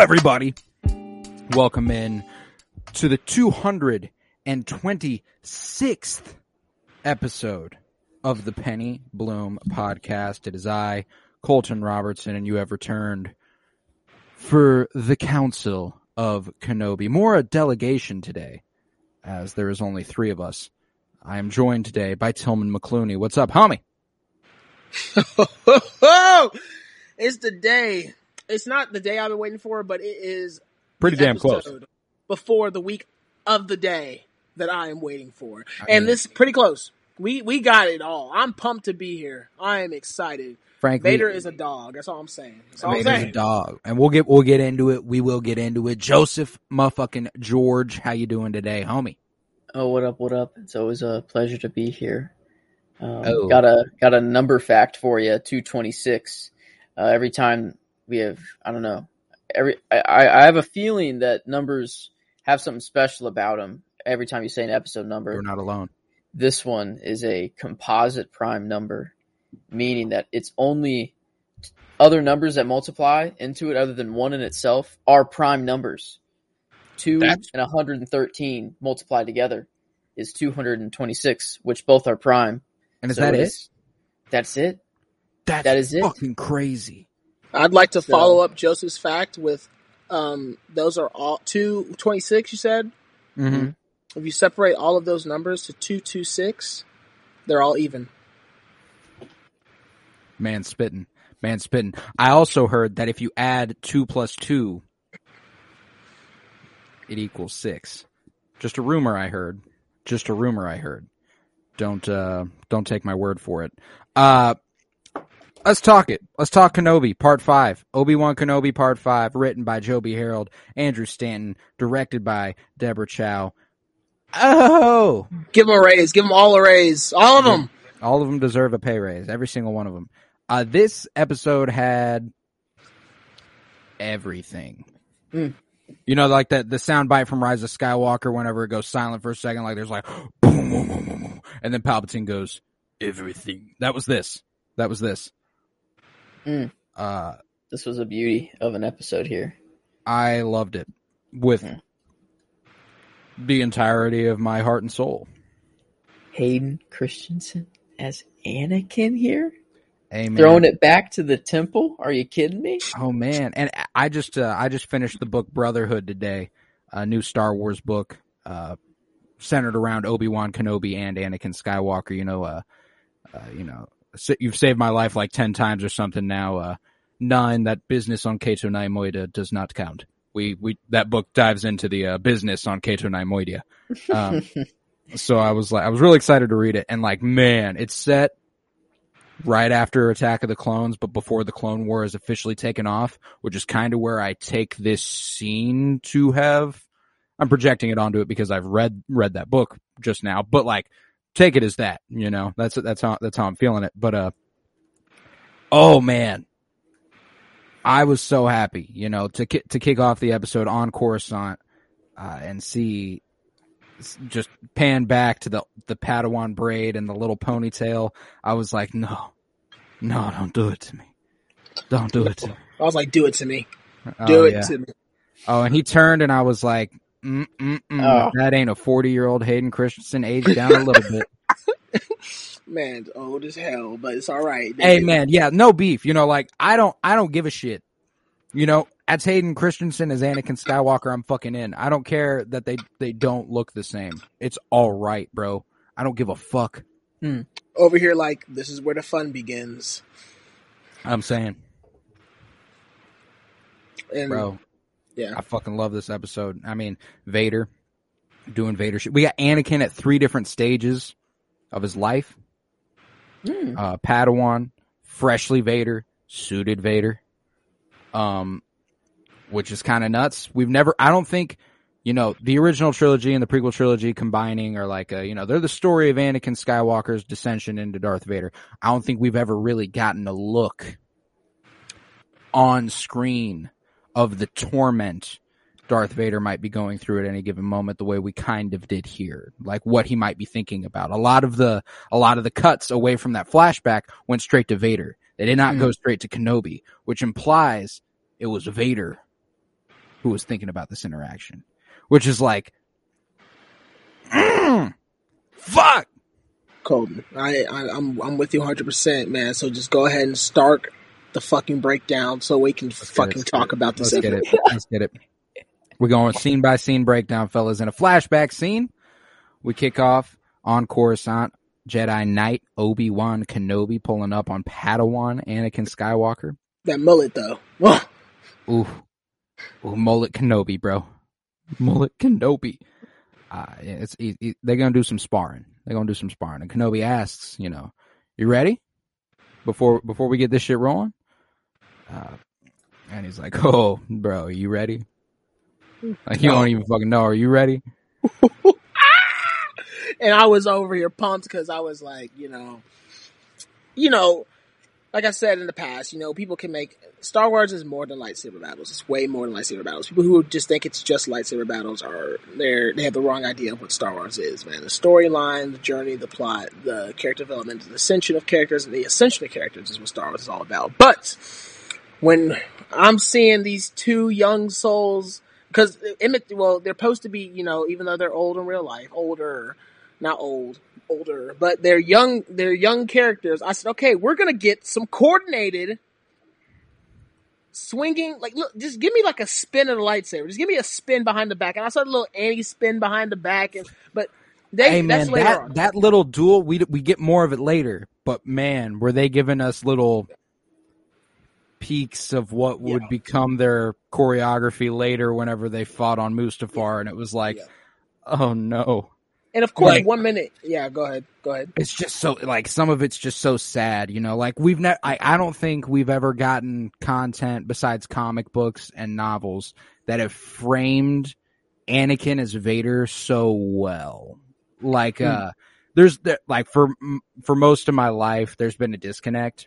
everybody. Welcome in to the 226th episode of the Penny Bloom podcast. It is I, Colton Robertson, and you have returned for the Council of Kenobi. More a delegation today, as there is only three of us. I am joined today by Tillman McClooney. What's up, homie? It's the day. It's not the day I've been waiting for, but it is Pretty damn close. before the week of the day that I am waiting for, I and mean- this is pretty close. We we got it all. I'm pumped to be here. I am excited. Frankly, Vader is a dog. That's all I'm saying. That's all I'm Vader's a dog, and we'll get we'll get into it. We will get into it. Joseph, motherfucking George, how you doing today, homie? Oh, what up? What up? It's always a pleasure to be here. Um, Oh. Got a got a number fact for you. Two twenty six. Uh, every time we have, I don't know. Every I, I have a feeling that numbers have something special about them. Every time you say an episode number, You're not alone. this one is a composite prime number, meaning that it's only other numbers that multiply into it other than one in itself are prime numbers. Two That's- and 113 multiplied together is 226, which both are prime. And is So that it? it's- That's it. That's that is it. fucking crazy. I'd like to So- follow up Joseph's fact with, um, those are all two twenty six. You said Mm-hmm. if you separate all of those numbers to two two six, they're all even. Man spitting, man spitting. I also heard that if you add two plus two, it equals six. Just a rumor I heard. Just a rumor I heard. Don't uh don't take my word for it. Uh let's talk it. Let's talk Kenobi, part five. Obi-Wan Kenobi, part five, written by Joby Harold, Andrew Stanton, directed by Deborah Chow. Oh, Give them a raise. Give them all a raise. All of them. all of them deserve a pay raise. Every single one of them. Uh, this episode had everything. Mm. You know, like that the sound bite from Rise of Skywalker. Whenever it goes silent for a second, like there's like boom, boom, boom, boom, boom, and then Palpatine goes everything. That was this. That was this. Mm. Uh, This was a beauty of an episode here. I loved it with Mm. the entirety of my heart and soul. Hayden Christensen as Anakin here, Amen. throwing it back to the temple. Are you kidding me? Oh man, and I just uh, I just finished the book Brotherhood today, a new Star Wars book uh, centered around Obi Wan Kenobi and Anakin Skywalker. You know, uh, uh, you know, you've saved my life like ten times or something now. Uh, nine, that business on Cato Neimoidia does not count. We we that book dives into the uh, business on Cato Neimoidia. Um, so I was like, I was really excited to read it, and like, man, it's set right after Attack of the Clones, but before the Clone War is officially taken off, which is kind of where I take this scene to have. I'm projecting it onto it because I've read read that book just now, but like, take it as that, you know. That's that's how that's how I'm feeling it. But uh, oh man, I was so happy, you know, to ki- to kick off the episode on Coruscant uh, and see just pan back to the the Padawan braid and the little ponytail. I was like, no, no, don't do it to me. Don't do it to me. I was like, do it to me. Oh, Do it yeah. to me. Oh, and he turned and I was like, Oh. that ain't a 40 year old Hayden Christensen aged down a little bit. Man, it's old as hell, but it's all right. hey man, yeah, no beef. You know, like I don't, I don't give a shit. You know, as Hayden Christensen as Anakin Skywalker, I'm fucking in. I don't care that they they don't look the same. It's all right, bro. I don't give a fuck. Hmm. Over here, like this is where the fun begins. I'm saying, And bro. Yeah, I fucking love this episode. I mean, Vader, doing Vader shit. We got Anakin at three different stages of his life. Hmm. Uh, Padawan, freshly Vader, suited Vader. Um, which is kind of nuts. We've never, I don't think, you know, the original trilogy and the prequel trilogy combining are like a, you know, they're the story of Anakin Skywalker's descension into Darth Vader. I don't think we've ever really gotten a look on screen of the torment Darth Vader might be going through at any given moment the way we kind of did here. Like what he might be thinking about. A lot of the a lot of the cuts away from that flashback went straight to Vader. They did not go straight to Kenobi, which implies it was Vader who was thinking about this interaction. Which is like mm, fuck. Colton, I, I I'm I'm with you 100, percent man. So just go ahead and start the fucking breakdown so we can get fucking talk about this. Let's get it. Let's get it. We're going scene by scene breakdown, fellas. In a flashback scene, we kick off on Coruscant. Jedi Knight Obi Wan Kenobi pulling up on Padawan Anakin Skywalker. That mullet though. Oh, Ooh, ooh, mullet Kenobi, bro. Mullet Kenobi. Uh, it's it, it- they're gonna do some sparring. They're gonna do some sparring. And Kenobi asks, you know, you ready? Before before we get this shit rolling. Uh, and he's like, "Oh, bro, are you ready?" Like you don't even fucking know. Are you ready? and I was over here pumped because I was like, you know, you know, like I said in the past, you know, people can make Star Wars is more than lightsaber battles. It's way more than lightsaber battles. People who just think it's just lightsaber battles are they're they have the wrong idea of what Star Wars is, man. The storyline, the journey, the plot, the character development, the ascension of characters, and the ascension of characters is what Star Wars is all about. But when I'm seeing these two young souls, because well, they're supposed to be, you know, even though they're old in real life, older, not old, older, but they're young. They're young characters. I said, okay, we're gonna get some coordinated swinging. Like, look, just give me like a spin of the lightsaber. Just give me a spin behind the back. And I saw a little anti spin behind the back, and but they hey that's man, later that on. that little duel, we we get more of it later. But man, were they giving us little peaks of what would Yeah. become their choreography later whenever they fought on Mustafar, and it was like, Yeah. oh no. and of course, like- one minute. Yeah, go ahead. Go ahead. it's just so like some of it's just so sad, you know. Like we've never, I, I don't think we've ever gotten content besides comic books and novels that have framed Anakin as Vader so well. Like, Hmm. uh, there's there, like for for most of my life, there's been a disconnect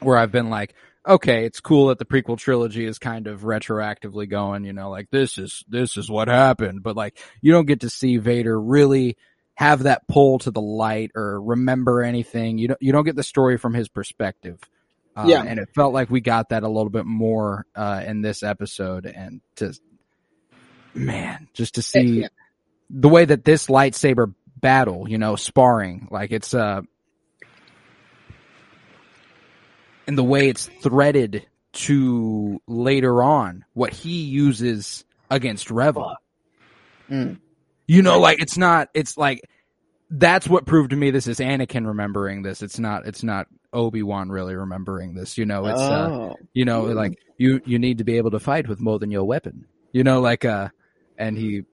where I've been like, okay, it's cool that the prequel trilogy is kind of retroactively going, you know, like this is this is what happened, but like you don't get to see Vader really have that pull to the light or remember anything. You don't you don't get the story from his perspective. Uh, Yeah. and it felt like we got that a little bit more uh, in this episode, and to man, just to see Yeah. the way that this lightsaber battle, you know, sparring, like it's uh and the way it's threaded to later on what he uses against Revel. Mm. You know, like it's not it's like that's what proved to me this is Anakin remembering this. It's not it's not Obi-Wan really remembering this. You know, it's uh oh. you know, like you you need to be able to fight with more than your weapon. You know, like uh and he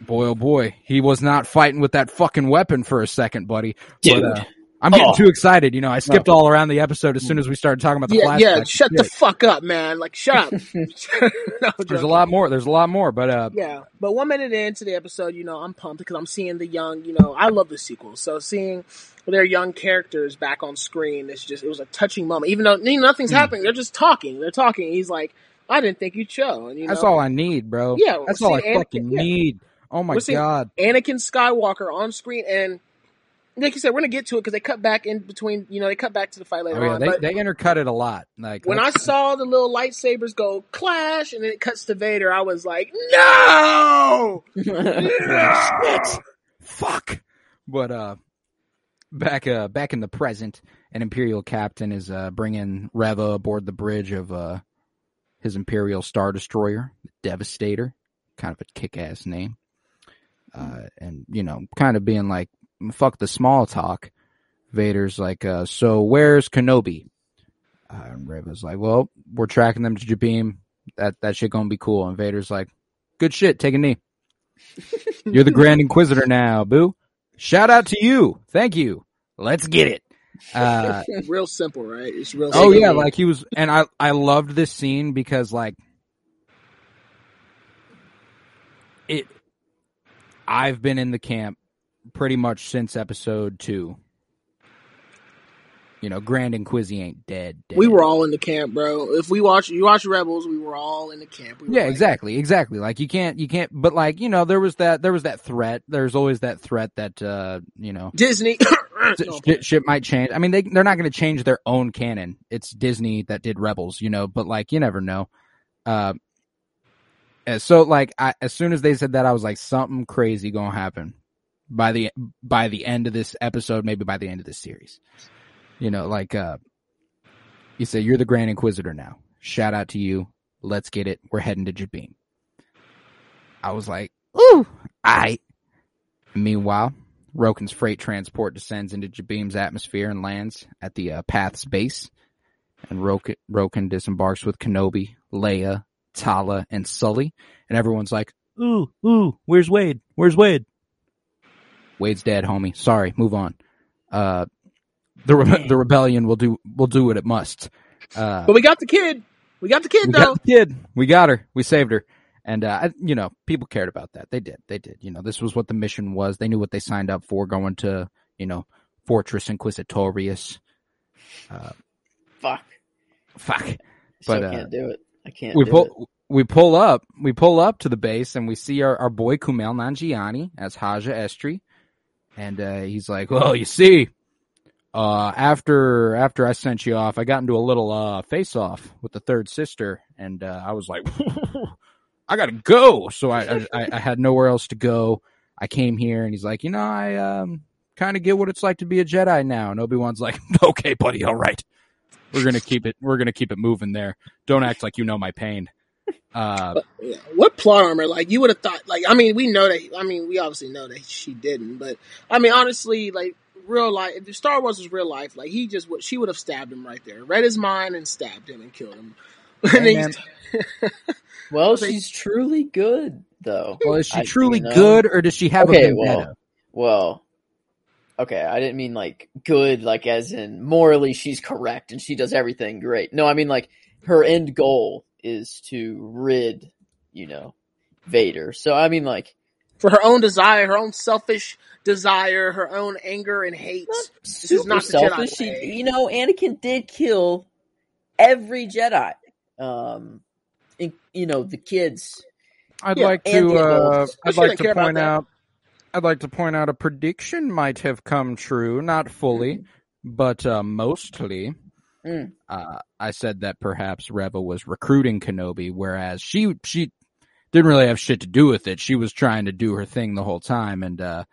boy oh boy, he was not fighting with that fucking weapon for a second, buddy. Dude. But, uh, I'm getting Oh. too excited. You know, I skipped all around the episode as soon as we started talking about the Yeah, flashback. yeah. Shut the fuck up, man. Like, shut up. no, There's a lot more. There's a lot more, but uh, Yeah, but one minute into the episode, you know, I'm pumped because I'm seeing the young, you know, I love the sequel. So seeing their young characters back on screen, it's just, it was a touching moment. Even though you know, nothing's happening, they're just talking. They're talking. He's like, I didn't think you'd show. And, you know, that's all I need, bro. Yeah, that's all I Anakin- fucking yeah. need. Oh my god. Anakin Skywalker on screen. And like you said, we're going to get to it because they cut back in between, you know, they cut back to the fight later Oh yeah, on. they but they intercut it a lot. Like when I saw the little lightsabers go clash and then it cuts to Vader, I was like, no! shit, fuck. But uh, back uh back in the present, an Imperial captain is uh bringing Reva aboard the bridge of uh his Imperial Star Destroyer, the Devastator, kind of a kick-ass name. Uh, and you know, kind of being like, fuck the small talk. Vader's like, uh, so where's Kenobi? Uh, and Reva's like, well, we're tracking them to Jabiim. That that shit gonna be cool. And Vader's like, good shit, take a knee. You're the Grand Inquisitor now, boo. Shout out to you. Thank you. Let's get it. Uh, real simple, right? It's real. Simple. oh yeah, like he was, and I I loved this scene because like it. I've been in the camp pretty much since episode two. You know, Grand and Inquisi ain't dead. dead. we were all in the camp, bro. If we watch, you watch Rebels, we were all in the camp. We Yeah, like- exactly, exactly. Like you can't, you can't. But like you know, there was that, there was that threat. There's always that threat that uh, you know, Disney. No, shit, shit might change. I mean, they they're not going to change their own canon. It's Disney that did Rebels, you know. But like, you never know. Uh, so like, I, as soon as they said that, I was like, something crazy gonna happen by the by the end of this episode, maybe by the end of this series. You know, like uh, you say, you're the Grand Inquisitor now. Shout out to you. Let's get it. We're heading to Jabiim. I was like, ooh, I. Meanwhile, Roken's freight transport descends into Jabiim's atmosphere and lands at the uh, Path's base. And Roken, Roken disembarks with Kenobi, Leia, Tala, and Sully. And everyone's like, ooh, ooh, where's Wade? Where's Wade? Wade's dead, homie. Sorry, move on. Uh, the re- the rebellion will do will do what it must. Uh, but we got the kid. We got the kid we though. got the kid. We got her. We saved her. And, uh, I, you know, people cared about that. They did. They did. You know, this was what the mission was. They knew what they signed up for going to, you know, Fortress Inquisitorius. Uh, Fuck. fuck. I But, uh, can't do it. I can't We do it. pull, we pull up, we pull up to the base and we see our, our boy Kumail Nanjiani as Haja Estree. And, uh, he's like, well, you see, uh, after, after I sent you off, I got into a little, uh, face off with the third sister. And, uh, I was like, I gotta go. So I, I, I had nowhere else to go. I came here and he's like, you know, I, um, kind of get what it's like to be a Jedi now. And Obi-Wan's like, okay, buddy. All right. We're to keep it, we're to keep it moving there. Don't act like you know my pain. Uh, Yeah. What plot armor? Like you would have thought. Like I mean, we know that. I mean, we obviously know that she didn't. But I mean, honestly, like real life. If Star Wars was real life, like he just would. She would have stabbed him right there, read his mind, and stabbed him and killed him. and then man. he's- Well, she's truly good, though. well, is she I- truly you know? good or does she have Okay, a vendetta? Well, okay, I didn't mean like good, like as in morally she's correct and she does everything great. No, I mean like her end goal is to rid, you know, Vader. So I mean like for her own desire, her own selfish desire, her own anger and hate. This is super not the Jedi selfish. She, you know, Anakin did kill every Jedi. Um, in, you know, the kids. I'd Yeah, like to. Uh. I'd like to point out. I'd like to point out a prediction might have come true, not fully, but uh, mostly. Mm. Uh, I said that perhaps Reva was recruiting Kenobi, whereas she she didn't really have shit to do with it. She was trying to do her thing the whole time, and uh,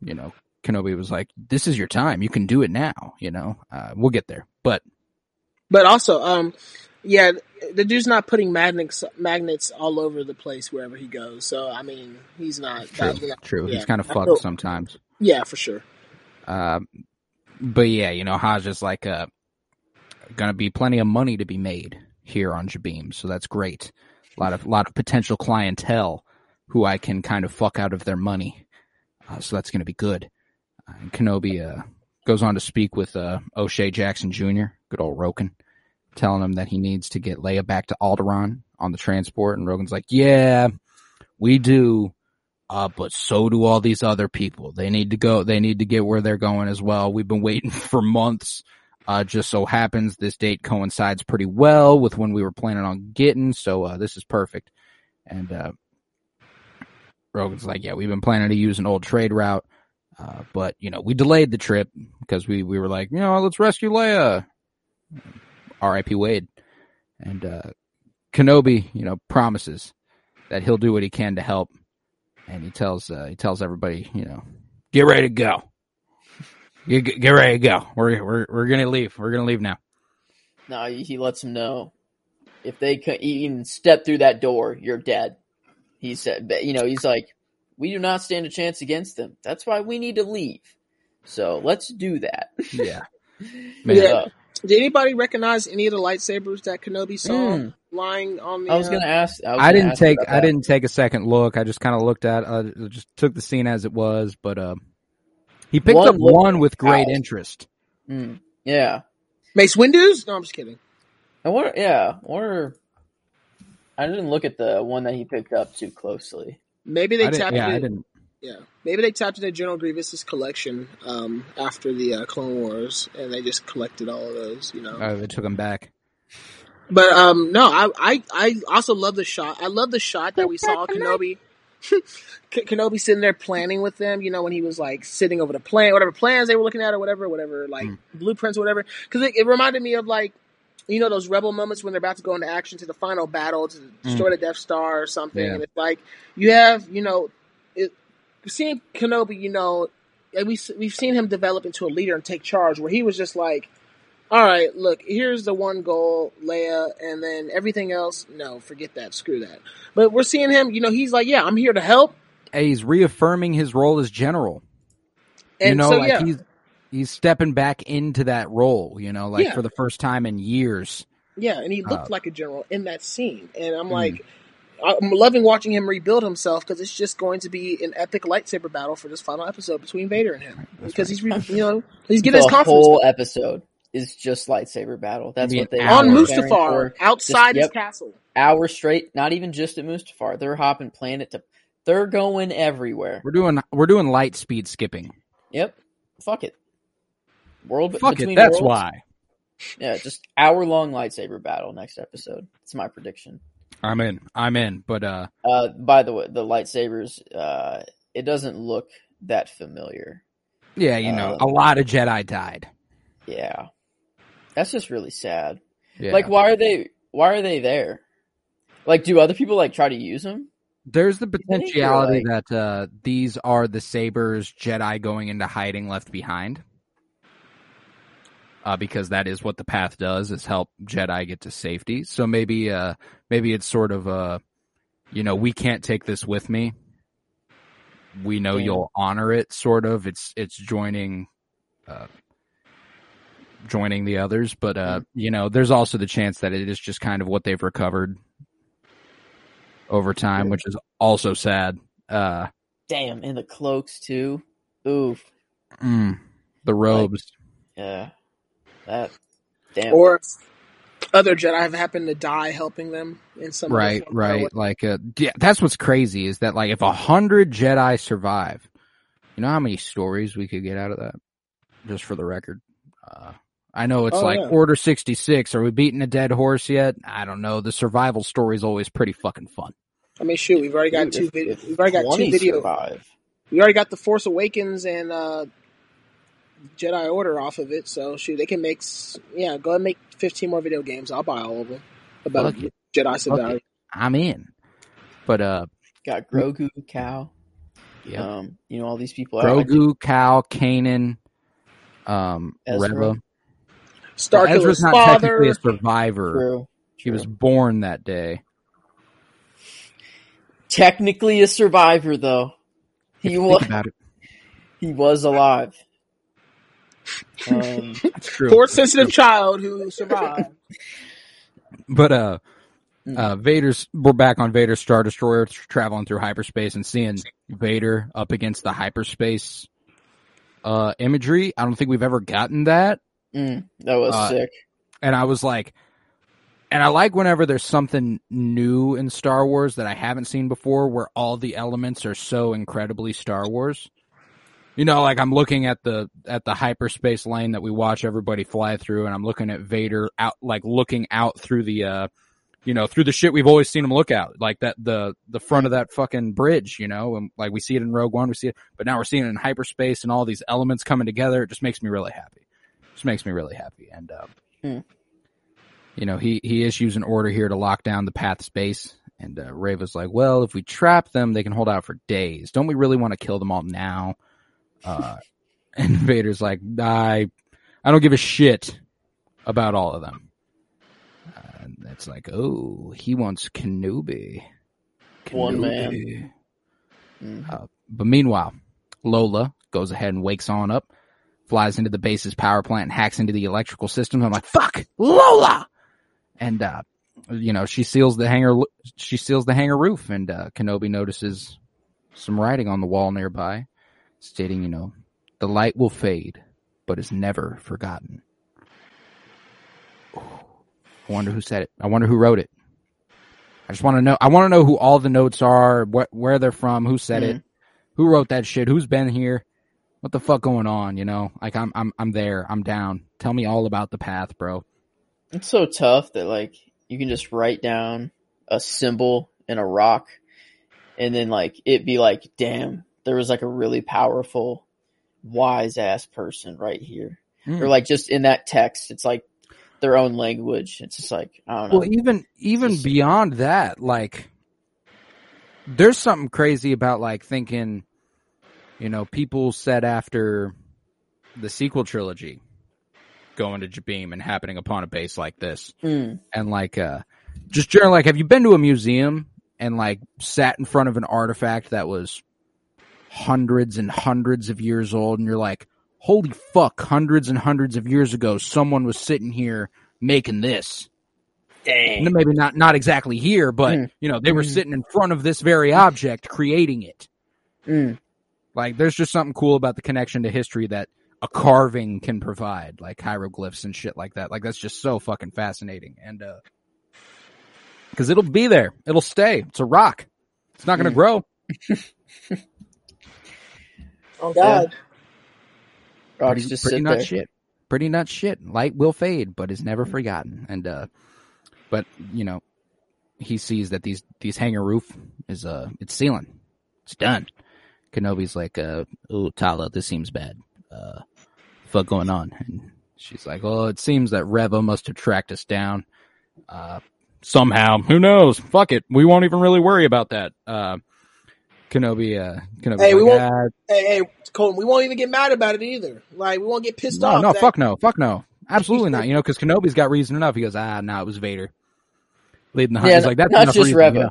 you know, Kenobi was like, "This is your time. You can do it now." You know, uh, we'll get there, but But also, um, yeah, the dude's not putting magnets magnets all over the place wherever he goes. So I mean, he's not. true, that- know, true. yeah. He's kind of fucked sometimes. Yeah, for sure. Um, but yeah, you know, Hodge Haja's like uh gonna be plenty of money to be made here on Jabiim, so that's great. A lot of lot of potential clientele who I can kind of fuck out of their money, uh, so that's gonna be good. Uh, and Kenobi uh, goes on to speak with uh, O'Shea Jackson Jr., good old Roken, telling him that he needs to get Leia back to Alderaan on the transport, and Roken's like, "Yeah, we do." Uh, but so do all these other people. They need to go, they need to get where they're going as well. We've been waiting for months. Uh, just so happens this date coincides pretty well with when we were planning on getting. So, uh, this is perfect. And, uh, Roken's like, yeah, we've been planning to use an old trade route. Uh, but you know, we delayed the trip because we, we were like, you know, let's rescue Leia. R.I.P. Wade. And, uh, Kenobi, you know, promises that he'll do what he can to help and he tells uh, he tells everybody, you know, get ready to go. Get, get ready to go. We're we're we're gonna leave. We're gonna leave now. No, he he lets them know if they co- even step through that door, you're dead. He said, you know, he's like, we do not stand a chance against them. That's why we need to leave. So let's do that. Yeah, man. Yeah. Uh, Did anybody recognize any of the lightsabers that Kenobi saw? Mm. lying on the. I was uh, gonna ask. I, was I gonna didn't ask take I didn't take a second look. I just kind of looked at uh just took the scene as it was, but uh he picked One up looked one with great out. interest. Mm, yeah. Mace Windu's? No, I'm just kidding. I wonder. Yeah. or. I didn't look at the one that he picked up too closely. Maybe they I didn't, tapped yeah, I it. didn't. Yeah, maybe they tapped into General Grievous's collection um, after the uh, Clone Wars, and they just collected all of those. You know. Uh, they took them back. But um, no, I, I I also love the shot. I love the shot that we saw Kenobi. Kenobi sitting there planning with them, you know, when he was like sitting over the plan, whatever plans they were looking at, or whatever, whatever, like Mm. blueprints or whatever. Because it, it reminded me of like, you know, those rebel moments when they're about to go into action to the final battle to destroy the Death Star or something. Yeah. And it's like you have, you know, it, seeing Kenobi, you know, and we we've seen him develop into a leader and take charge, where he was just like, all right, look, here's the one goal, Leia, and then everything else, no, forget that, screw that. But we're seeing him, you know, he's like, yeah, I'm here to help. Hey, he's reaffirming his role as general. And you know, so, like yeah, he's he's stepping back into that role, you know, like Yeah. for the first time in years. yeah, and he looked uh, like a general in that scene. And I'm Hmm. like, I'm loving watching him rebuild himself because it's just going to be an epic lightsaber battle for this final episode between Vader and him. That's because right. he's, re- you know, he's getting the his confidence whole episode is just lightsaber battle. That's what they hour. on Mustafar, for. outside his yep. castle. Hour straight. Not even just at Mustafar. They're hopping planet to. They're going everywhere. We're doing we're doing light speed skipping. Yep. Fuck it. World. Fuck it, that's worlds. why. Yeah, just hour long lightsaber battle next episode. It's my prediction. I'm in. I'm in. But uh Uh, by the way, the lightsabers. Uh, it doesn't look that familiar. yeah, you know, Um, a lot of Jedi died. Yeah, that's just really sad. Yeah. Like, why are they? Why are they there? Like, do other people like try to use them? There's the potentiality that uh, these are the Sabers Jedi going into hiding left behind. Uh, because that is what the path does is help Jedi get to safety. So maybe uh maybe it's sort of uh you know, we can't take this with me. We know Yeah. you'll honor it sort of. It's it's joining uh joining the others, but uh you know, there's also the chance that it is just kind of what they've recovered over time, which is also sad. Uh, Damn, and the cloaks too. Oof. mm, the robes. Yeah. That. Damn. Or other Jedi have happened to die helping them in some right, right. what- Like, uh, yeah, that's what's crazy is that like if a hundred Jedi survive, you know how many stories we could get out of that? Just for the record, uh, I know it's Oh, like yeah. Order sixty six. Are we beating a dead horse yet? I don't know. The survival story is always pretty fucking fun. I mean, shoot, we've already got Dude, two. if- if we've already got two 20 video. We already got the Force Awakens and uh, Jedi Order off of it. So shoot, they can make. Yeah, go ahead and make fifteen more video games. I'll buy all of them about Fuck. Jedi Fuck survival. I'm in. But uh, Got Grogu, Cal. yeah, Um, you know all these people. Grogu, Cal, Kanan, um, Ezra. Reva. Star Ezra's not father. technically a survivor. True. He was born that day. technically a survivor, though. He was. He was alive. Um, That's true. Force sensitive child who survived. But uh, Mm. uh, Vader's. We're back on Vader's Star Destroyer, traveling through hyperspace and seeing Vader up against the hyperspace uh imagery. I don't think we've ever gotten that, mm, that was Uh, sick. and I was like, and I like whenever there's something new in Star Wars that I haven't seen before, where all the elements are so incredibly Star Wars. You know, like I'm looking at the at the hyperspace lane that we watch everybody fly through, and I'm looking at Vader out, like looking out through the, uh, you know, through the shit we've always seen him look out, like that the the front of that fucking bridge, you know, and like we see it in Rogue One, we see it, but now we're seeing it in hyperspace and all these elements coming together. It just makes me really happy. Just makes me really happy, and uh, Hmm. you know, he he issues an order here to lock down the path space. And uh, Reva's like, well, if we trap them, they can hold out for days. Don't we really want to kill them all now? Uh, and Vader's like, I, I don't give a shit about all of them. Uh, and that's like, oh, he wants Kenobi. One man. Kenobi. Mm. Uh, but meanwhile, Lola goes ahead and wakes on up, flies into the base's power plant, and hacks into the electrical systems. I'm like, fuck, Lola! And uh, you know, she seals the hangar. She seals the hangar roof, and uh, Kenobi notices some writing on the wall nearby, stating, you know, the light will fade, but is never forgotten. I wonder who said it. I wonder who wrote it. I just want to know. I want to know who all the notes are, what, where they're from, who said it, who wrote that shit, who's been here, what the fuck going on. You know, like I'm, I'm, I'm there. I'm down. Tell me all about the path, bro. It's so tough that like you can just write down a symbol in a rock, and then like it be like, damn, there was like a really powerful, wise ass person right here, Mm. or like just in that text, it's like their own language. It's just like I don't know. Well, even even Just- beyond that, like there's something crazy about like thinking, you know, people said after the sequel trilogy going to Jabiim and happening upon a base like this, Mm. and like uh just generally, like, have you been to a museum and like sat in front of an artifact that was hundreds and hundreds of years old, and you're like, holy fuck, hundreds and hundreds of years ago, someone was sitting here making this. Dang. And maybe not not exactly here, but Mm. you know, they were Mm. sitting in front of this very object creating it. Like there's just something cool about the connection to history that a carving can provide, like hieroglyphs and shit like that. Like that's just so fucking fascinating. And uh cuz it'll be there. It'll stay. It's a rock. It's not going to Mm. grow. Oh God. Rocks pretty, just pretty sit nuts there. shit. Pretty nuts shit. Light will fade, but is never forgotten. And uh but you know, he sees that these these hangar roof is uh it's sealing. It's done. Kenobi's like, uh oh Tala, this seems bad. Uh fuck going on? And she's like, Oh, it seems that Reva must have tracked us down. Uh somehow. Who knows? Fuck it. We won't even really worry about that. Uh Kenobi uh Kenobi's Hey, we won't- "Ah, Hey, hey, Colton, we won't even get mad about it either. Like we won't get pissed No, off. no, that- fuck no, fuck no, absolutely not. You know, because Kenobi's got reason enough. He goes, ah, no, it was Vader leading the hunt. Yeah, He's like, that's not just reason, Reva. you know?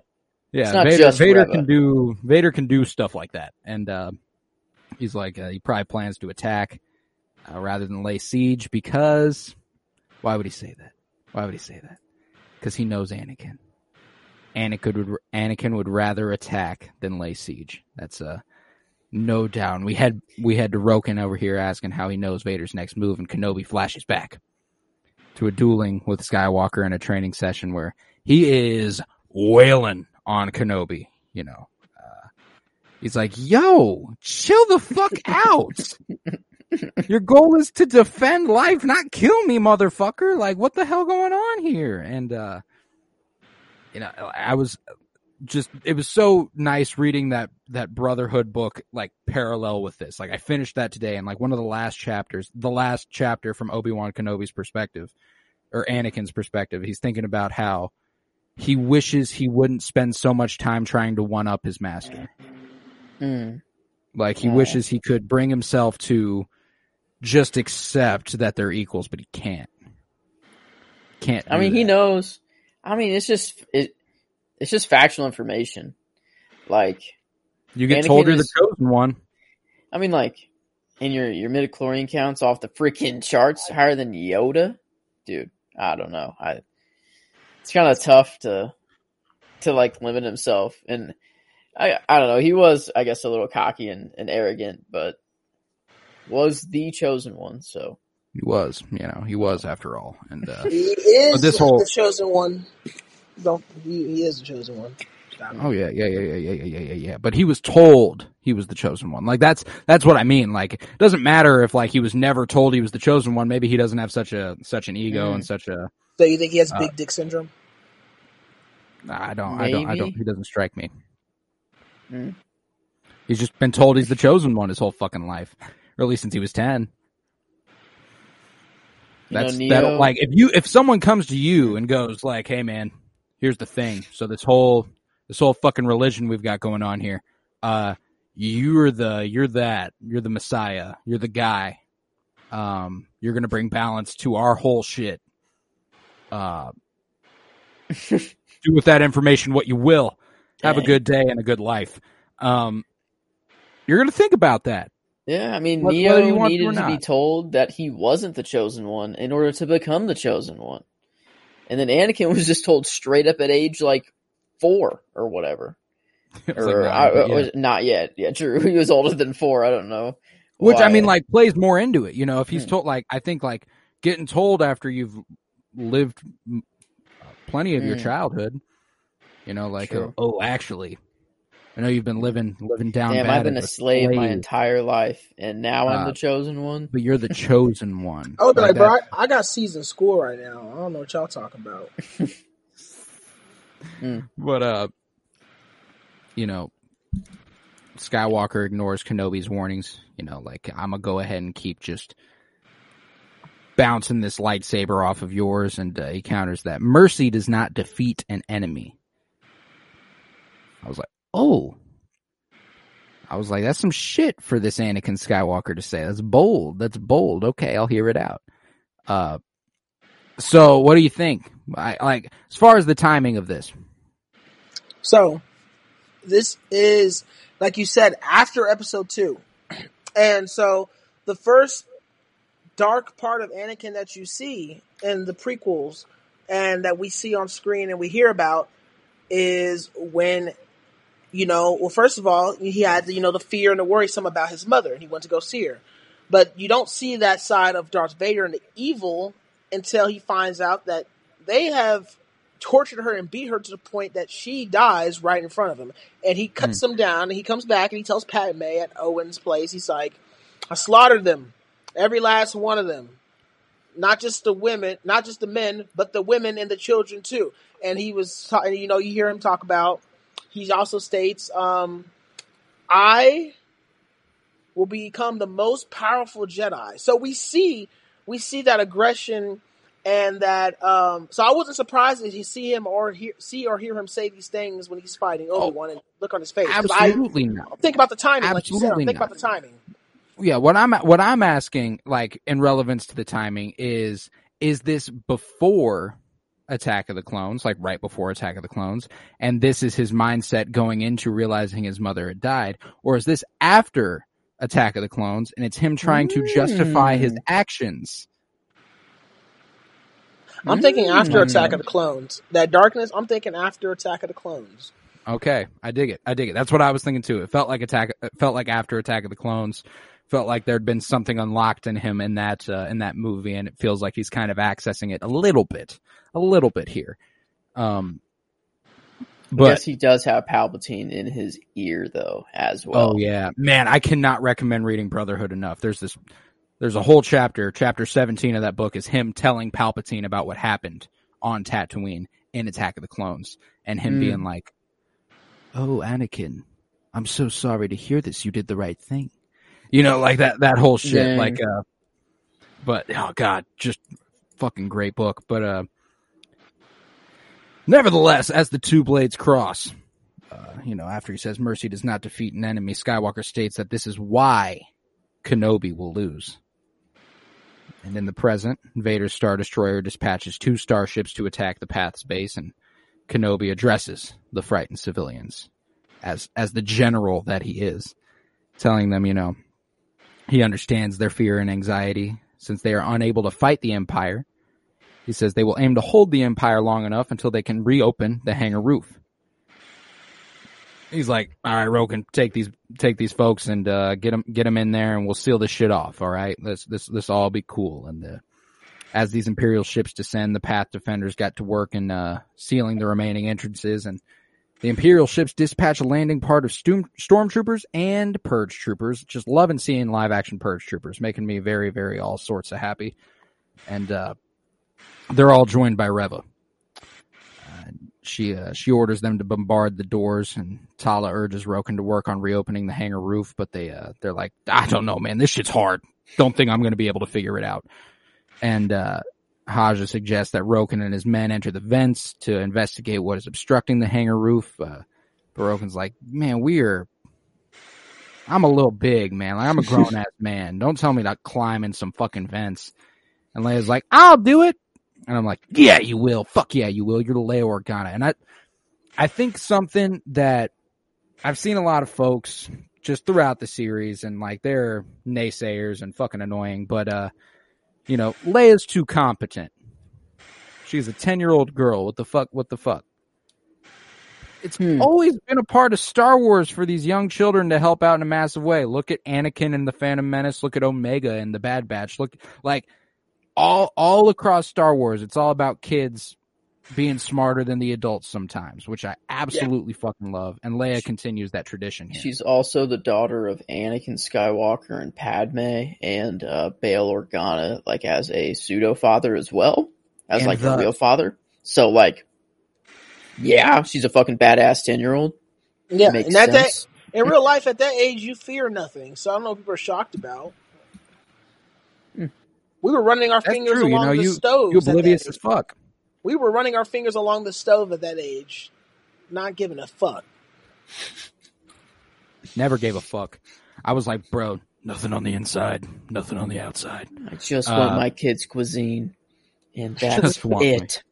Yeah, Vader, Vader can do Vader can do stuff like that, and uh, he's like, uh, he probably plans to attack uh, rather than lay siege because why would he say that? Why would he say that? Because he knows Anakin. Anakin would Anakin would rather attack than lay siege. That's uh no doubt. We had we had to Roken over here asking how he knows Vader's next move, and Kenobi flashes back to a dueling with Skywalker in a training session where he is wailing on Kenobi. You know, uh, he's like, "Yo, chill the fuck out." Your goal is to defend life, not kill me, motherfucker. Like, what the hell going on here? And, uh, you know, I was just, it was so nice reading that, that Brotherhood book, like, parallel with this. Like, I finished that today, and, like, one of the last chapters, the last chapter from Obi-Wan Kenobi's perspective, or Anakin's perspective, he's thinking about how he wishes he wouldn't spend so much time trying to one up his master. Mm. Like he Yeah. wishes he could bring himself to just accept that they're equals, but he can't. Can't. I mean, he knows. I mean, it's just it. It's just factual information. Like, You get Anakin told you're the chosen one. I mean, like, and your your midichlorian counts off the freaking charts higher than Yoda, dude. I don't know. I it's kind of tough to to like limit himself. And I I don't know. He was I guess a little cocky and, and arrogant, but was the chosen one. So he was, you know, he was after all. And uh, he is this whole the chosen one. Don't he, he is the chosen one. Oh yeah, yeah, yeah, yeah, yeah, yeah, yeah, yeah. But he was told he was the chosen one. Like that's that's what I mean. Like it doesn't matter if like he was never told he was the chosen one. Maybe he doesn't have such a such an ego mm. and such a so you think he has Uh, big dick syndrome? I don't. I don't. I don't. He doesn't strike me. Mm. He's just been told he's the chosen one his whole fucking life, or at least since he was ten. you That's know, that. Neo, Like if you if someone comes to you and goes like, "Hey man, here's the thing. So this whole this whole fucking religion we've got going on here, uh, you're the you're that you're the Messiah. You're the guy. Um, you're gonna bring balance to our whole shit. Uh, do with that information what you will. Have a good day and a good life. Um, you're gonna think about that. Yeah, I mean, Neo to needed to be told that he wasn't the chosen one in order to become the chosen one. and then Anakin was just told straight up at age like four or whatever. Was like, or I, yeah. was not yet. Yeah, true. He was older than four. I don't know. Which I mean, like, plays more into it. You know, if he's Hmm. told, like, I think, like, getting told after you've lived mm, plenty of your Hmm. childhood, you know, like, True. oh, actually, I know you've been living living down. damn, bad I've been a slave my entire life, and now I'm Uh, the chosen one. but you're the chosen one. I was like, Like bro, I, I got season school right now. I don't know what y'all talking about. But uh, you know, Skywalker ignores Kenobi's warnings. You know, like I'm gonna go ahead and keep just bouncing this lightsaber off of yours, and uh, he counters that mercy does not defeat an enemy. I was like, oh. I was like, that's some shit for this Anakin Skywalker to say. That's bold. That's bold. Okay, I'll hear it out. Uh, so what do you think? I like as far as the timing of this. So, this is, like you said, after episode two. And so, the first dark part of Anakin that you see in the prequels and that we see on screen and we hear about is when, you know, well, first of all, he had, you know, the fear and the worrisome about his mother and he went to go see her. But you don't see that side of Darth Vader and the evil until he finds out that they have tortured her and beat her to the point that she dies right in front of him. And he cuts them down and he comes back and he tells Padme at Owen's place, he's like, I slaughtered them. Every last one of them. Not just the women, not just the men, but the women and the children too. And he was, you know, you hear him talk about, he also states, um, I will become the most powerful Jedi. So we see, we see that aggression and that, um, so I wasn't surprised you see him or hear, see or hear him say these things when he's fighting Obi-Wan and look on his face. 'Cause I Absolutely not. think about the timing, like you said, think about the timing. Yeah, what I'm what I'm asking, like in relevance to the timing, is is this before Attack of the Clones, like right before Attack of the Clones, and this is his mindset going into realizing his mother had died, or is this after Attack of the Clones and it's him trying to justify his actions? I'm thinking after Mm. Attack of the Clones. That darkness, I'm thinking after Attack of the Clones. Okay, I dig it. I dig it. That's what I was thinking too. It felt like attack. It felt like after Attack of the Clones. Felt like there'd been something unlocked in him in that uh, in that movie, and it feels like he's kind of accessing it a little bit, a little bit here. Um, I but guess he does have Palpatine in his ear though, as well. oh yeah, man, I cannot recommend reading Brotherhood enough. There's this, there's a whole chapter, chapter 17 of that book is him telling Palpatine about what happened on Tatooine in Attack of the Clones, and him Mm. being like, "Oh, Anakin, I'm so sorry to hear this. You did the right thing." You know, like that that whole shit. Dang. Like, uh, but oh god, just fucking great book. But uh, nevertheless, as the two blades cross, uh, you know, after he says mercy does not defeat an enemy, Skywalker states that this is why Kenobi will lose. And in the present, Vader's Star Destroyer dispatches two starships to attack the Path's base, and Kenobi addresses the frightened civilians as as the general that he is, telling them, you know, he understands their fear and anxiety since they are unable to fight the Empire. He says they will aim to hold the Empire long enough until they can reopen the hangar roof. He's like, all right, Roken, take these, take these folks and, uh, get them, get them in there and we'll seal this shit off. All right. Let's, this, this all be cool. And, uh, as these Imperial ships descend, the Path Defenders got to work in, uh, sealing the remaining entrances and the Imperial ships dispatch a landing part of storm, stormtroopers and purge troopers. Just loving seeing live action purge troopers, making me very, very all sorts of happy. And, uh, they're all joined by Reva. Uh, she uh, she orders them to bombard the doors, and Tala urges Roken to work on reopening the hangar roof, but they uh, they're like, I don't know, man, this shit's hard. Don't think I'm going to be able to figure it out. And uh, Haja suggests that Roken and his men enter the vents to investigate what is obstructing the hangar roof. Uh, but Roken's like, man, we're I'm a little big, man. Like I'm a grown ass man. Don't tell me to climb in some fucking vents. And Leia's like, I'll do it. And I'm like, yeah, you will. Fuck yeah, you will. You're the Leia Organa. And I, I think something that I've seen a lot of folks just throughout the series and like they're naysayers and fucking annoying, but, uh, you know, Leia's too competent. She's a 10 year old girl. What the fuck? What the fuck? It's Hmm. always been a part of Star Wars for these young children to help out in a massive way. Look at Anakin and the Phantom Menace. Look at Omega and the Bad Batch. Look, like all all across Star Wars, it's all about kids being smarter than the adults sometimes, which I absolutely fucking love. And Leia continues that tradition here. She's also the daughter of Anakin Skywalker and Padme, and uh, Bail Organa, like as a pseudo father as well, as And like the- a real father. So like, yeah, she's a fucking badass ten year old. Yeah, Makes and at that sense. in real life, at that age, you fear nothing. So I don't know what people are shocked about. Hmm. We were running our That's fingers true. You along know, the you stoves. you at that oblivious as fuck. We were running our fingers along the stove at that age, not giving a fuck. Never gave a fuck. I was like, bro, nothing on the inside, nothing on the outside. I just want Uh, my kids' cuisine, and that's Just want it.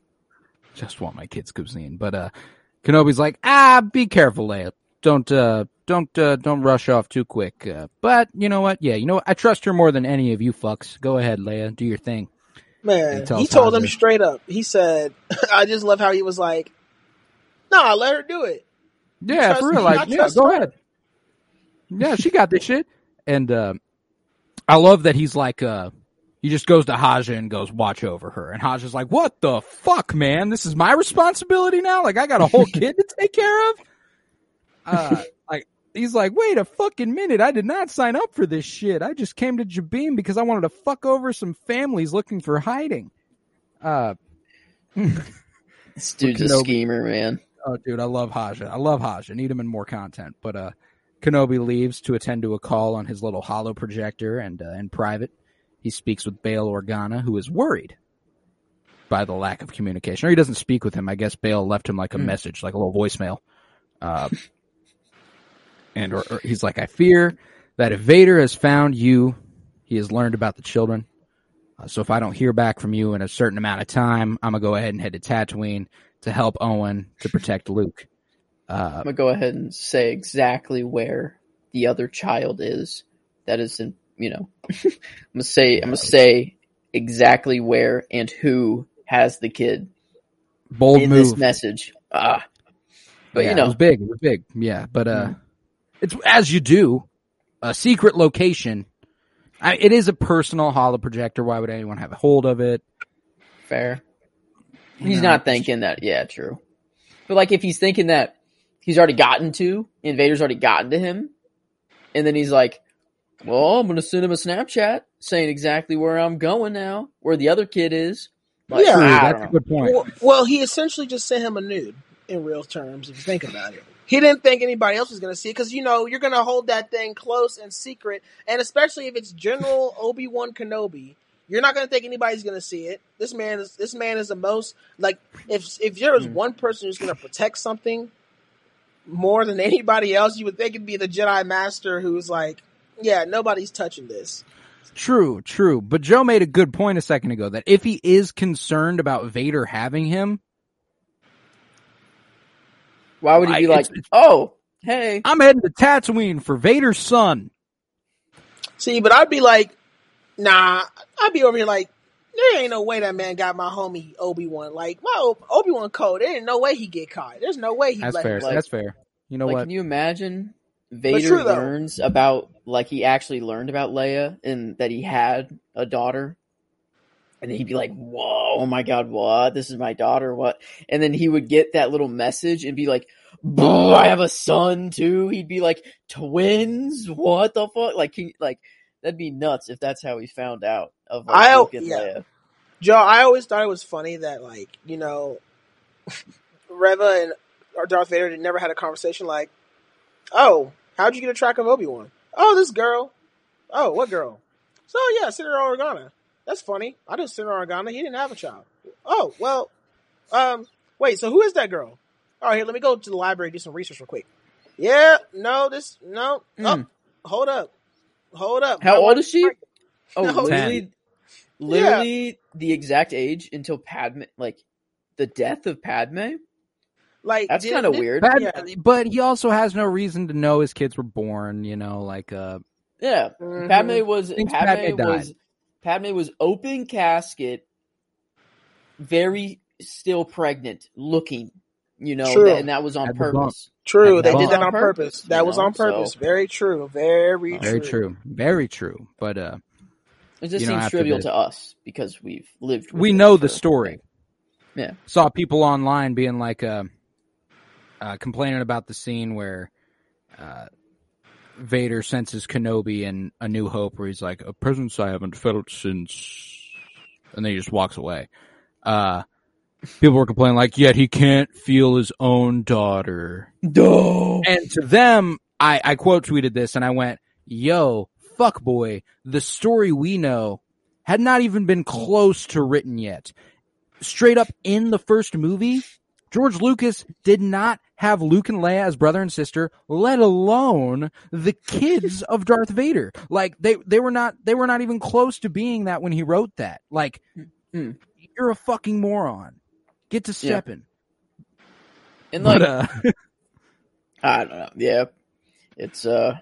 just want my kids' cuisine. But uh Kenobi's like, ah, be careful, Leia. Don't uh don't uh don't rush off too quick. Uh, but you know what? Yeah, you know what? I trust her more than any of you fucks. Go ahead, Leia, do your thing. He Man, tells he told him Hanzo. straight up. He said, "I just love how he was like, nah, let her do it." Yeah, trust for real. Like, yeah, go her. ahead. Yeah, she got this shit. And uh, I love that he's like, uh, he just goes to Haja and goes, watch over her. And Haja's like, what the fuck, man? This is my responsibility now? Like, I got a whole kid to take care of? Uh, like, he's like, wait a fucking minute. I did not sign up for this shit. I just came to Jabiim because I wanted to fuck over some families looking for hiding. Uh, This dude's a schemer, man. Oh, dude, I love Haja. I love Haja. Need him in more content. But uh, Kenobi leaves to attend to a call on his little holo projector, and uh, in private, he speaks with Bail Organa, who is worried by the lack of communication. Or he doesn't speak with him. I guess Bail left him like a Hmm. message, like a little voicemail. Uh, and or, or he's like, I fear that if Vader has found you, he has learned about the children. Uh, so if I don't hear back from you in a certain amount of time, I'm gonna go ahead and head to Tatooine to help Owen to protect Luke. Uh, I'm gonna go ahead and say exactly where the other child is. That is in, you know, I'm gonna say, I'm gonna say exactly where and who has the kid bold in move. this message. Ah, but Yeah, you it know, was big. It was big. Yeah, but uh, Mhm. It's as you do a secret location. I, it is a personal holo projector. Why would anyone have a hold of it? fair. You He's know, not thinking that. Yeah, true. But like, if he's thinking that he's already gotten to, Invader's already gotten to him, and then he's like, "Well, I'm gonna send him a Snapchat saying exactly where I'm going now, where the other kid is." Like, Yeah. True, that's don't a good point. Well, well, he essentially just sent him a nude in real terms, if you think about it. He didn't think anybody else was going to see it because, you know, you're going to hold that thing close and secret. And especially if it's General Obi-Wan Kenobi, you're not going to think anybody's going to see it. This man is, this man is the most, like, if, if there was Hmm. one person who's going to protect something more than anybody else, you would think it'd be the Jedi Master who's like, yeah, nobody's touching this. True, true. But Joe made a good point a second ago that if he is concerned about Vader having him, Why would he be I- like, it's- it's- "Oh, hey, I'm heading to Tatooine for Vader's son. See, but I'd be like, nah, I'd be over here like, there ain't no way that man got my homie Obi Wan. Like, my Obi Wan code, there ain't no way he get caught. There's no way he That's let fair. him. like- That's fair. You know like, what? can you imagine Vader true, learns about like he actually learned about Leia and that he had a daughter, and he'd be like, "Whoa, oh my god, what? This is my daughter, what?" And then he would get that little message and be like, "Boo, I have a son too." He'd be like, "Twins? What the fuck?" Like, he, like that'd be nuts if that's how he found out of like, I- Luke and yeah. Leia. Joe, I always thought it was funny that like, you know, Reva and or Darth Vader never had a conversation like, oh, how'd you get a track of Obi Wan? Oh, this girl. Oh, what girl? So yeah, Senator Organa. That's funny. I knew Senator Organa. He didn't have a child. Oh well. Um. Wait. So who is that girl? All right. Here, let me go to the library and do some research real quick. Yeah. No. This. No. Mm. Oh. Hold up. Hold up. How My old wife- is she? Oh, No. literally, literally the exact age until Padme, like the death of Padme. Like That's kind of weird. Bad- Yeah. But he also has no reason to know his kids were born. You know, like uh, Yeah, Mhm. Padme was Thinks Padme Padme died. was Padme was open casket, very still pregnant, looking. You know, True. and that was on Had the bump. purpose. True, they did that on on purpose. purpose, That you was know, on purpose. so- Very true. Very, true. Very true. true. Very true. But uh It just You know, seems trivial the- to us because we've lived. with we it know the for- story. Yeah. Saw people online being like uh, uh complaining about the scene where uh Vader senses Kenobi in A New Hope where he's like, a presence I haven't felt since and then he just walks away. Uh people were complaining like, yet he can't feel his own daughter. No. And to them, I, I quote tweeted this and I went, yo, fuck boy, the story we know had not even been close to written yet. Straight up in the first movie, George Lucas did not have Luke and Leia as brother and sister, let alone the kids of Darth Vader. Like they, they were not, they were not even close to being that when he wrote that. Like, Hmm. you're a fucking moron. Get to Yeah. stepping. And like, But, uh, I don't know. Yeah, it's uh,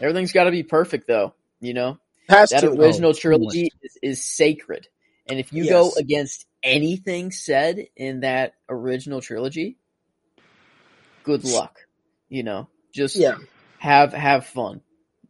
everything's got to be perfect though. You know, Has that to. original Oh, trilogy is, is sacred, and if you go against anything said in that original trilogy, good luck. You know, just Yeah. have have fun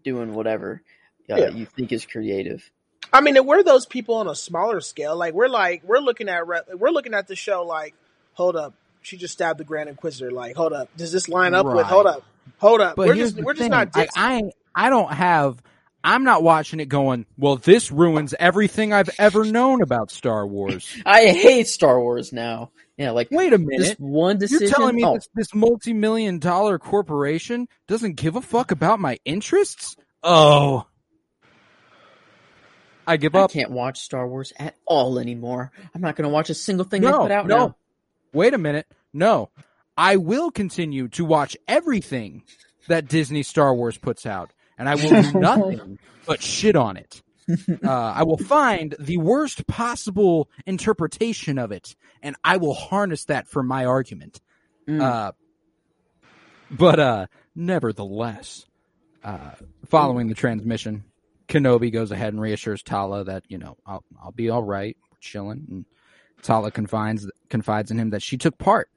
doing whatever uh, Yeah. you think is creative. I mean, and we're those people on a smaller scale. Like we're like we're looking at we're looking at the show. Like, hold up, she just stabbed the Grand Inquisitor. Like, hold up, does this line up with? Hold up, hold up. But we're just we're just thing. not. I. I I don't have. I'm not watching it going. Well, this ruins everything I've ever known about Star Wars. I hate Star Wars now. Yeah, like Wait a this minute. one decision. You're telling me oh, this, this multi-million dollar corporation doesn't give a fuck about my interests? Oh, I give I up. can't watch Star Wars at all anymore. I'm not going to watch a single thing they put out no. now. Wait a minute. No, I will continue to watch everything that Disney Star Wars puts out, and I will do nothing but shit on it. Uh, I will find the worst possible interpretation of it, and I will harness that for my argument. Mm. Uh, but uh, nevertheless, uh, following the transmission, Kenobi goes ahead and reassures Tala that you know I'll I'll be all right, chilling. And Tala confides confides in him that she took part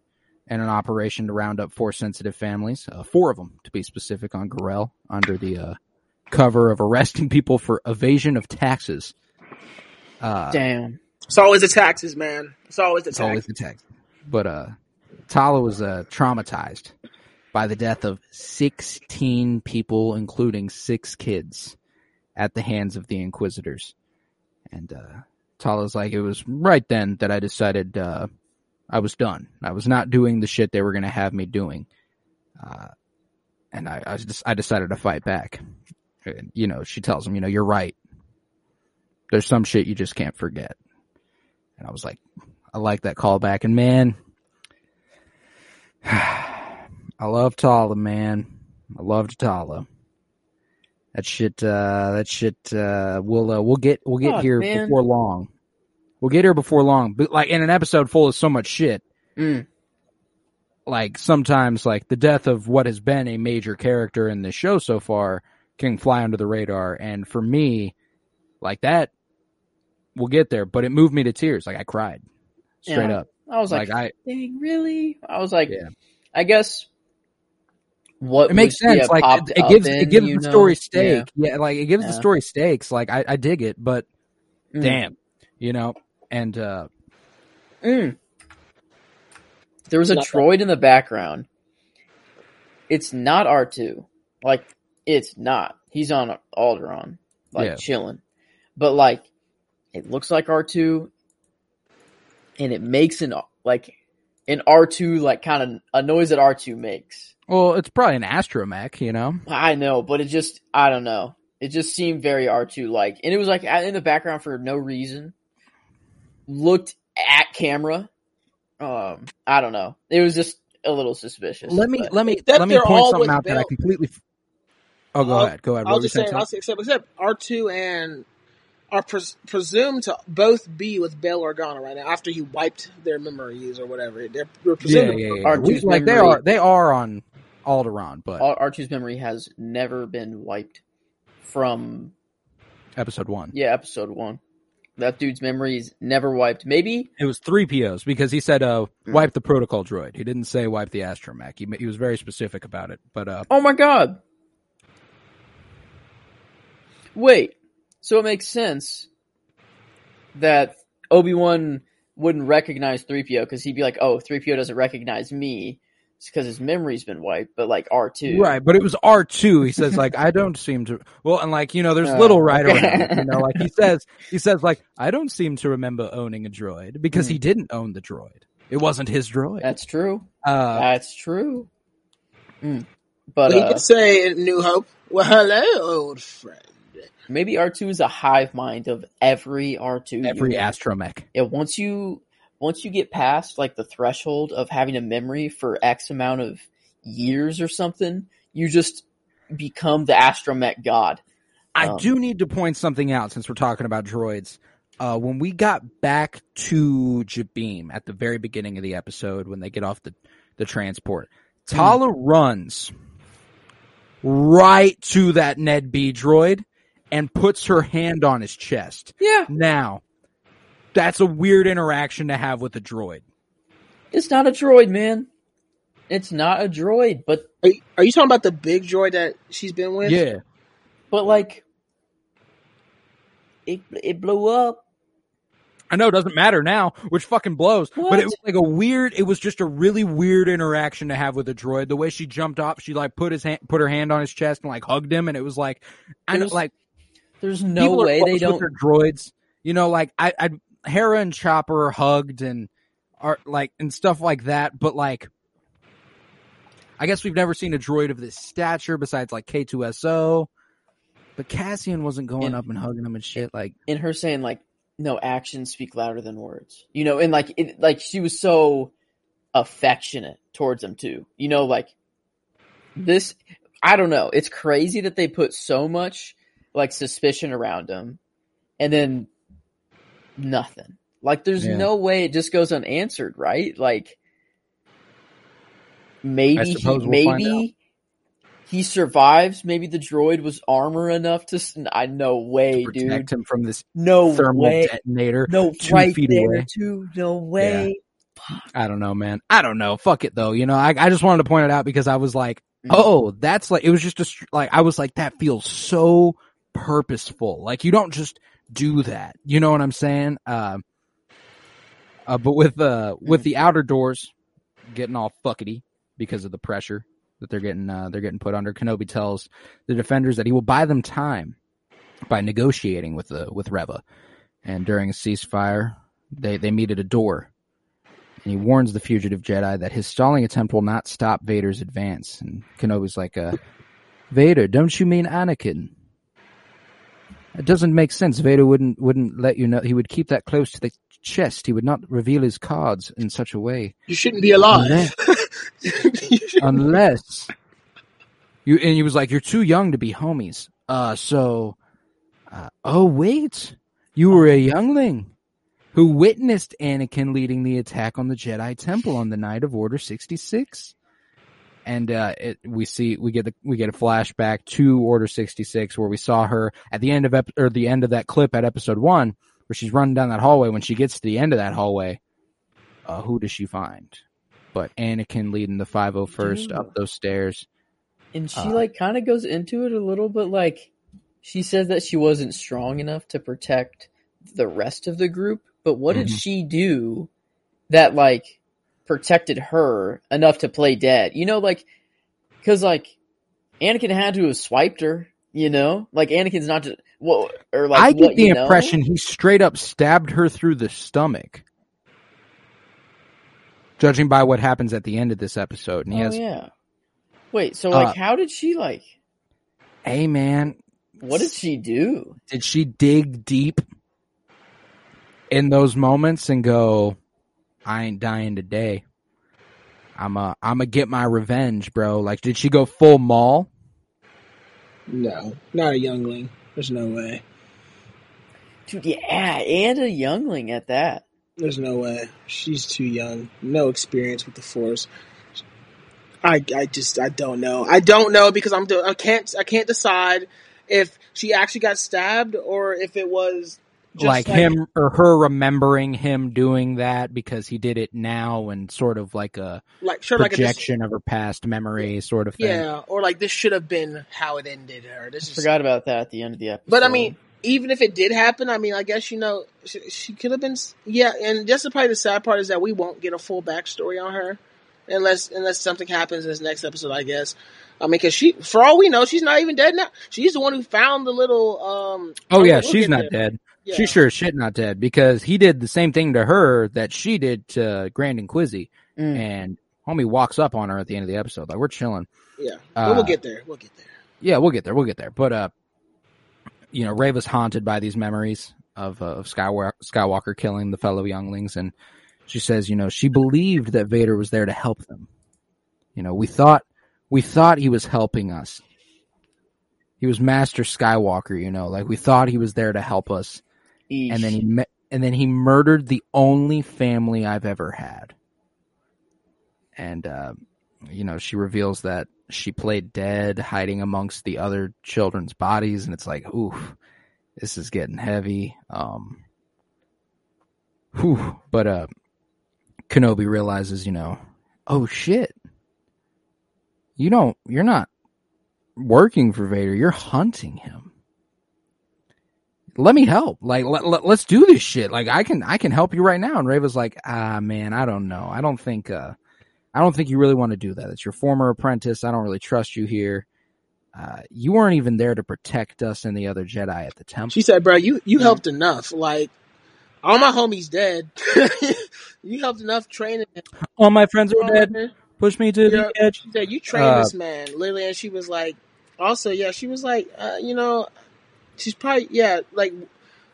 in an operation to round up four sensitive families, uh, four of them to be specific, on Gorel under the uh, cover of arresting people for evasion of taxes. Uh, Damn. it's always the taxes, man. It's always the it's always taxes. the text. But uh Tala was uh traumatized by the death of 16 people including 6 kids at the hands of the inquisitors. And uh Tala's like it was right then that I decided uh I was done. I was not doing the shit they were going to have me doing. Uh and I I, just, I decided to fight back. And, you know, she tells him, you know, you're right. There's some shit you just can't forget. And I was like, I like that callback. And man, I love Tala, man. I loved Tala. That shit, uh, that shit, uh, we'll, uh, we'll get, we'll get Fuck, here man. before long. We'll get here before long. But like in an episode full of so much shit, Mm. like sometimes like the death of what has been a major character in the show so far can fly under the radar. And for me, like that, we'll get there, but it moved me to tears. Like I cried straight Yeah. up. I was like, Like I, dang, really? I was like, Yeah. I guess what it makes sense. like it, it gives in, it gives the know? story Yeah. stake. Yeah, like it gives the story stakes. Like I, I dig it, but Mm. damn, you know. And uh Mm. There was a Not that- droid in the background. It's not R two. Like it's not. He's on Alderaan, like Yeah. chilling. But like, it looks like R two, and it makes an like an R two like kind of a noise that R two makes. well, it's probably an astromech, you know. I know, but it just I don't know. It just seemed very R two like, and it was like in the background for no reason. Looked at camera. Um, I don't know. It was just a little suspicious. Let me but- let me Except let me point something with out that I completely. f- Oh, go I'll- ahead. Go ahead. I What was were you just say, saying? I was except, except R two and are pres- presumed to both be with Bail Organa right now after he wiped their memories or whatever. They're, they're yeah, presumed. yeah, to- yeah. R2's We- like they are they are on Alderaan, but R two's memory has never been wiped from episode one. yeah episode one. That dude's memory is never wiped. Maybe It was three POs because he said, uh, Hmm. wipe the protocol droid. He didn't say wipe the astromech. He, he was very specific about it. But, uh, Oh my god. Wait. So it makes sense that Obi-Wan wouldn't recognize 3PO because he'd be like, oh, 3PO doesn't recognize me. It's because his memory's been wiped, but like R2. right. But it was R2. He says, like, I don't seem to, well, and like, you know, there's Oh, little right okay. around, you know, like he says, he says, like, I don't seem to remember owning a droid because Hmm. he didn't own the droid. It wasn't his droid. That's true. Uh, That's true. Mm. But he uh, did say New Hope, well, hello, old friend. maybe R2 is a hive mind of every R2. every unit. astromech. yeah, once you once you get past like the threshold of having a memory for X amount of years or something, you just become the astromech god. I Um, do need to point something out since we're talking about droids. Uh, when we got back to Jabiim at the very beginning of the episode, when they get off the, the transport, Tala runs right to that Ned B droid and puts her hand on his chest. Yeah, Now, that's a weird interaction to have with a droid. it's not a droid, man. It's not a droid, but Are you, are you talking about the big droid that she's been with? Yeah. but like it it blew up. I know it doesn't matter now, which fucking blows. But it was like a weird. It was just a really weird interaction to have with a droid. The way she jumped up, she like put his hand, put her hand on his chest and like hugged him, and it was like, I know, There's like There's no way they don't. their droids. You know, like I, I, Hera and Chopper hugged and are like and stuff like that. But like, I guess we've never seen a droid of this stature besides like K2SO. But Cassian wasn't going up and hugging him and shit. Like, and her saying like no actions speak louder than words you know and like it like she was so affectionate towards him too you know like this i don't know it's crazy that they put so much like suspicion around him and then nothing like there's Yeah. no way it just goes unanswered right like maybe he, we'll maybe he survives maybe the droid was armor enough to I no way dude protect him from this no thermal way. detonator. No, two right feet there away. too. No way. I don't know, man. I don't know. Fuck it though. You know, I, I just wanted to point it out because I was like, Mhm. oh, that's like, it was just a, like, I was like, that feels so purposeful. Like, you don't just do that. You know what I'm saying? Uh, uh, but with, uh, with the outer doors getting all fuckety because of the pressure that they're getting, uh, they're getting put under, Kenobi tells the defenders that he will buy them time by negotiating with the, with Reva. And during a ceasefire, they, they meet at a door and he warns the fugitive Jedi that his stalling attempt will not stop Vader's advance. And Kenobi's like, uh, Vader, don't you mean Anakin? It doesn't make sense. Vader wouldn't wouldn't let you know. He would keep that close to the chest. He would not reveal his cards in such a way You shouldn't be alive. Yeah. You unless you. And he was like, "You're too young to be homies." Uh, so, uh, oh wait, you were a youngling who witnessed Anakin leading the attack on the Jedi Temple on the night of Order sixty six. And uh, it, we see we get the, we get a flashback to Order sixty six where we saw her at the end of ep- or the end of that clip at Episode one where she's running down that hallway. When she gets to the end of that hallway, uh, who does she find? But Anakin leading the 501st up those stairs. And she Uh, like kind of goes into it a little bit. Like she says that she wasn't strong enough to protect the rest of the group. But what did Mhm. she do that like protected her enough to play dead? You know, like because like Anakin had to have swiped her. You know, like Anakin's not just what or like I get what the you know? impression he straight up stabbed her through the stomach. Judging by what happens at the end of this episode. And he Oh has, yeah. Wait, so like, Uh, how did she like? hey man, What did she do? did she dig deep in those moments and go, I ain't dying today. I'm a, I'm a get my revenge, bro. Like, did she go full Maul? no, not a youngling. There's no way. Dude, yeah, and a youngling at that. There's no way. She's too young. No experience with the Force. I, I just I don't know. I don't know because I'm I can't I can't decide if she actually got stabbed or if it was Just like, him or her remembering him doing that because he did it now and sort of like a like sure, like a, this, projection of her past memory sort of thing. yeah, or like this should have been how it ended, or this is Forgot about that at the end of the episode. But I mean, even if it did happen, I mean, I guess you know she, she could have been. Yeah, and just the, probably the sad part is that we won't get a full backstory on her unless unless something happens in this next episode. I guess. I mean, because she, for all we know, she's not even dead now. She's the one who found the little. um Oh yeah, she's not there. dead. Yeah. She's sure as shit not dead because he did the same thing to her that she did to Grand and Quizzy, Mm. and homie walks up on her at the end of the episode. Like we're chilling. Yeah, Uh, we'll get there. We'll get there. Yeah, we'll get there. We'll get there. But uh, you know, Reva's haunted by these memories of uh, of Skywalker, Skywalker killing the fellow younglings, and she says, you know, she believed that Vader was there to help them. You know, we thought we thought he was helping us. He was Master Skywalker, you know, like we thought he was there to help us, Eesh. and then he me- and then he murdered the only family I've ever had. And uh, you know, she reveals that she played dead, hiding amongst the other children's bodies, and it's like, oof, this is getting heavy. Um, whew. But uh, Kenobi realizes, you know, oh shit, you don't, you're not working for Vader, you're hunting him. Let me help. Like, let, let, let's do this shit. Like, I can, I can help you right now. And Ray was like, ah, man, I don't know. I don't think, uh, I don't think you really want to do that. It's your former apprentice. I don't really trust you here. Uh, you weren't even there to protect us and the other Jedi at the temple. She said, "Bro, you you helped enough. Like all my homies dead. you helped enough training. All my friends are dead. Push me to Yeah. the edge. She said, "You trained Uh, this man, literally." And she was like, also, yeah, she was like, uh, you know, she's probably, yeah, like,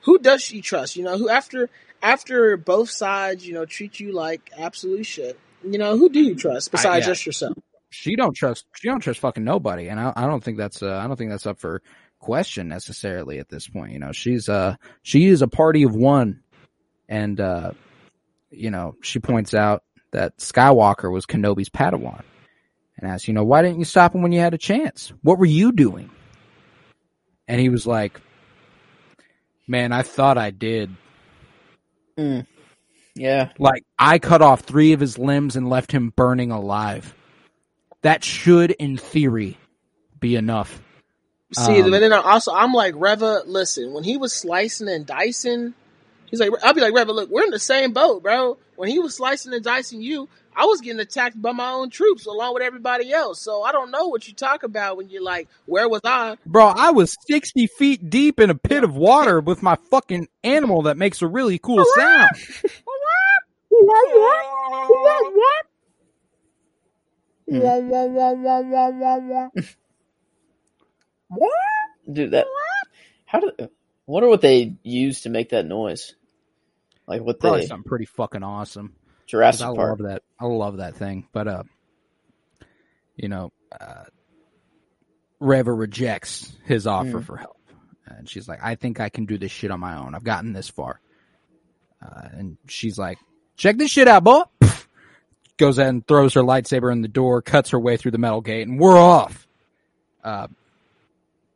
who does she trust? You know, who after after both sides, you know, treat you like absolute shit. You know, who do you trust besides yeah. just yourself? She don't trust. She don't trust fucking nobody, and I, I don't think that's. Uh, I don't think that's up for question necessarily at this point. You know, she's uh she is a party of one, and uh, you know, she points out that Skywalker was Kenobi's Padawan, and asks, you know, why didn't you stop him when you had a chance? What were you doing? And he was like, "Man, I thought I did. Mm. Yeah. Like I cut off three of his limbs and left him burning alive. That should, in theory, be enough." See, Um, but then I also I'm like Reva. Listen, when he was slicing and dicing, he's like, I'll be like Reva. Look, we're in the same boat, bro. When he was slicing and dicing you, I was getting attacked by my own troops along with everybody else. So I don't know what you talk about when you're like, where was I? Bro, I was 60 feet deep in a pit of water with my fucking animal that makes a really cool sound. Dude, that. How do. I wonder what they use to make that noise. Like what Probably they. something pretty fucking awesome. Jurassic I Park. love that. I love that thing. But, uh, you know, uh, Reva rejects his offer Mm. for help. And she's like, I think I can do this shit on my own. I've gotten this far. Uh, and she's like, check this shit out, boy. Goes ahead and throws her lightsaber in the door, cuts her way through the metal gate, and we're off. Uh,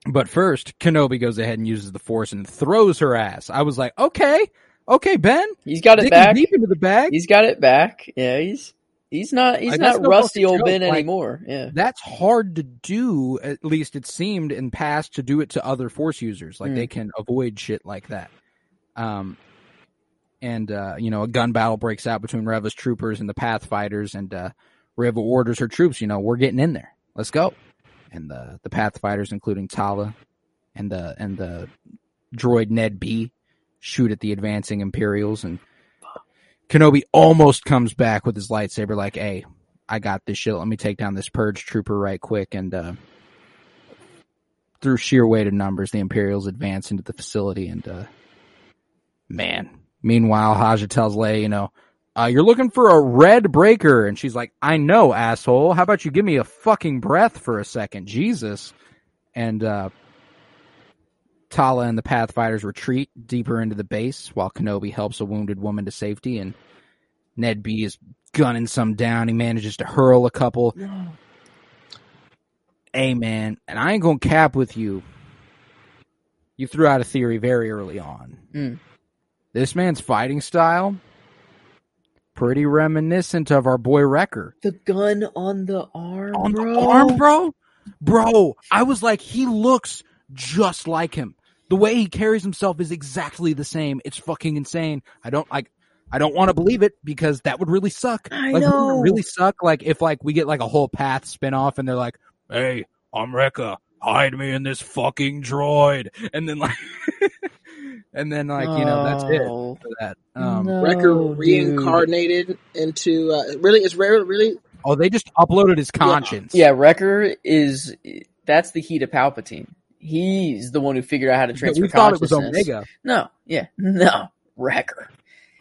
but first, Kenobi goes ahead and uses the Force and throws her ass. I was like, okay, okay, Ben, He's got it back. deep into the bag. He's got it back. Yeah, he's he's not he's not rusty old. Ben Like- anymore. Yeah. That's hard to do. At least it seemed in past to do it to other Force users. Like Mm. they can avoid shit like that. Um, and uh, you know, a gun battle breaks out between Reva's troopers and the Pathfighters, and uh, Reva orders her troops. You know, we're getting in there. Let's go. And the the Pathfighters, including Tala, and the and the droid Ned B, shoot at the advancing Imperials, and Kenobi almost comes back with his lightsaber, like, "Hey, I got this shit. Let me take down this purge trooper right quick." And uh, through sheer weight of numbers, the Imperials advance into the facility. And uh, man, meanwhile, Haja tells Leia, "You know, uh, you're looking for a red breaker," and she's like, "I know, asshole. How about you give me a fucking breath for a second, Jesus?" And uh, Tala and the Pathfinders retreat deeper into the base while Kenobi helps a wounded woman to safety. And Ned B is gunning some down. He manages to hurl a couple. Hey, man, and I ain't gonna cap with you. You threw out a theory very early on. Mm. this man's fighting style pretty reminiscent of our boy Wrecker. The gun on the arm, On bro. the arm, bro? Bro, I was like, he looks just like him. The way he carries himself is exactly the same. It's fucking insane. I don't like I don't want to believe it because that would really suck. I like, wouldn't it know. really suck like if like we get like a whole path spin off and they're like, Hey, I'm Rekka. Hide me in this fucking droid. And then like and then like, you know, that's it No. for that. Um No, Wrecker dude. reincarnated into uh, really it's rare really oh they just uploaded his conscience. Yeah, Wrecker is that's the heat of Palpatine. He's the one who figured out how to transfer we thought it was. Omega. No, yeah, no, Wrecker.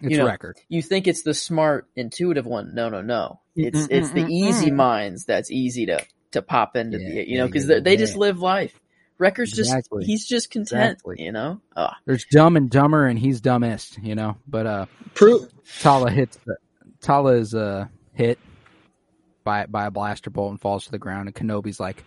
It's You know, Wrecker. You think it's the smart, intuitive one? No, no, no. It's Mm, it's the mm, mm, easy minds that's easy to to pop into Yeah, the you know because yeah, they, they just live life. Wrecker's just Exactly. he's just content, Exactly. you know. Oh, There's dumb and dumber, and he's dumbest, you know. But uh, proof Tala hits the Tala is uh hit by by a blaster bolt and falls to the ground, and Kenobi's like,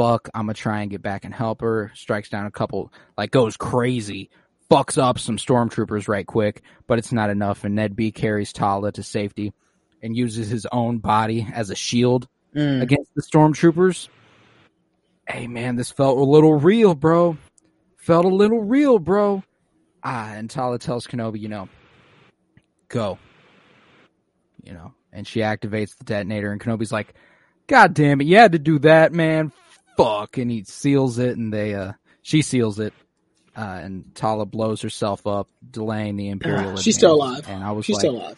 "Fuck, I'm gonna try and get back and help her." Strikes down a couple, like goes crazy, fucks up some stormtroopers right quick, but it's not enough. And Ned B carries Tala to safety and uses his own body as a shield Mm. against the stormtroopers. Hey man, this felt a little real, bro. Felt a little real, bro. Ah, and Tala tells Kenobi, you know, go. You know, and she activates the detonator, and Kenobi's like, God damn it, you had to do that, man. Fuck. And he seals it, and they, uh, she seals it. Uh, and Tala blows herself up, delaying the Imperial. She's still alive. And I was she's like, still alive.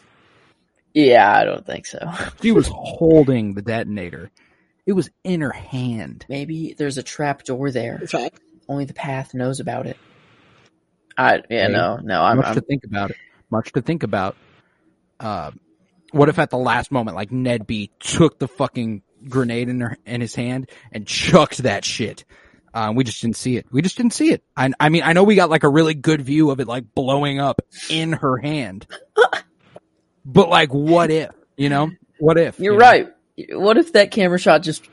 Yeah, I don't think so. she was holding the detonator. It was in her hand. Maybe there's a trap door there. In fact, Only the path knows about it. I yeah Okay. no no I'm, much I'm to think about it. Much to think about. Uh, what if at the last moment, like Ned B took the fucking grenade in her in his hand and chucked that shit? Uh, we just didn't see it. We just didn't see it. I, I mean, I know we got like a really good view of it, like blowing up in her hand. but like, what if? You know, what if? you're you know? right. What if that camera shot just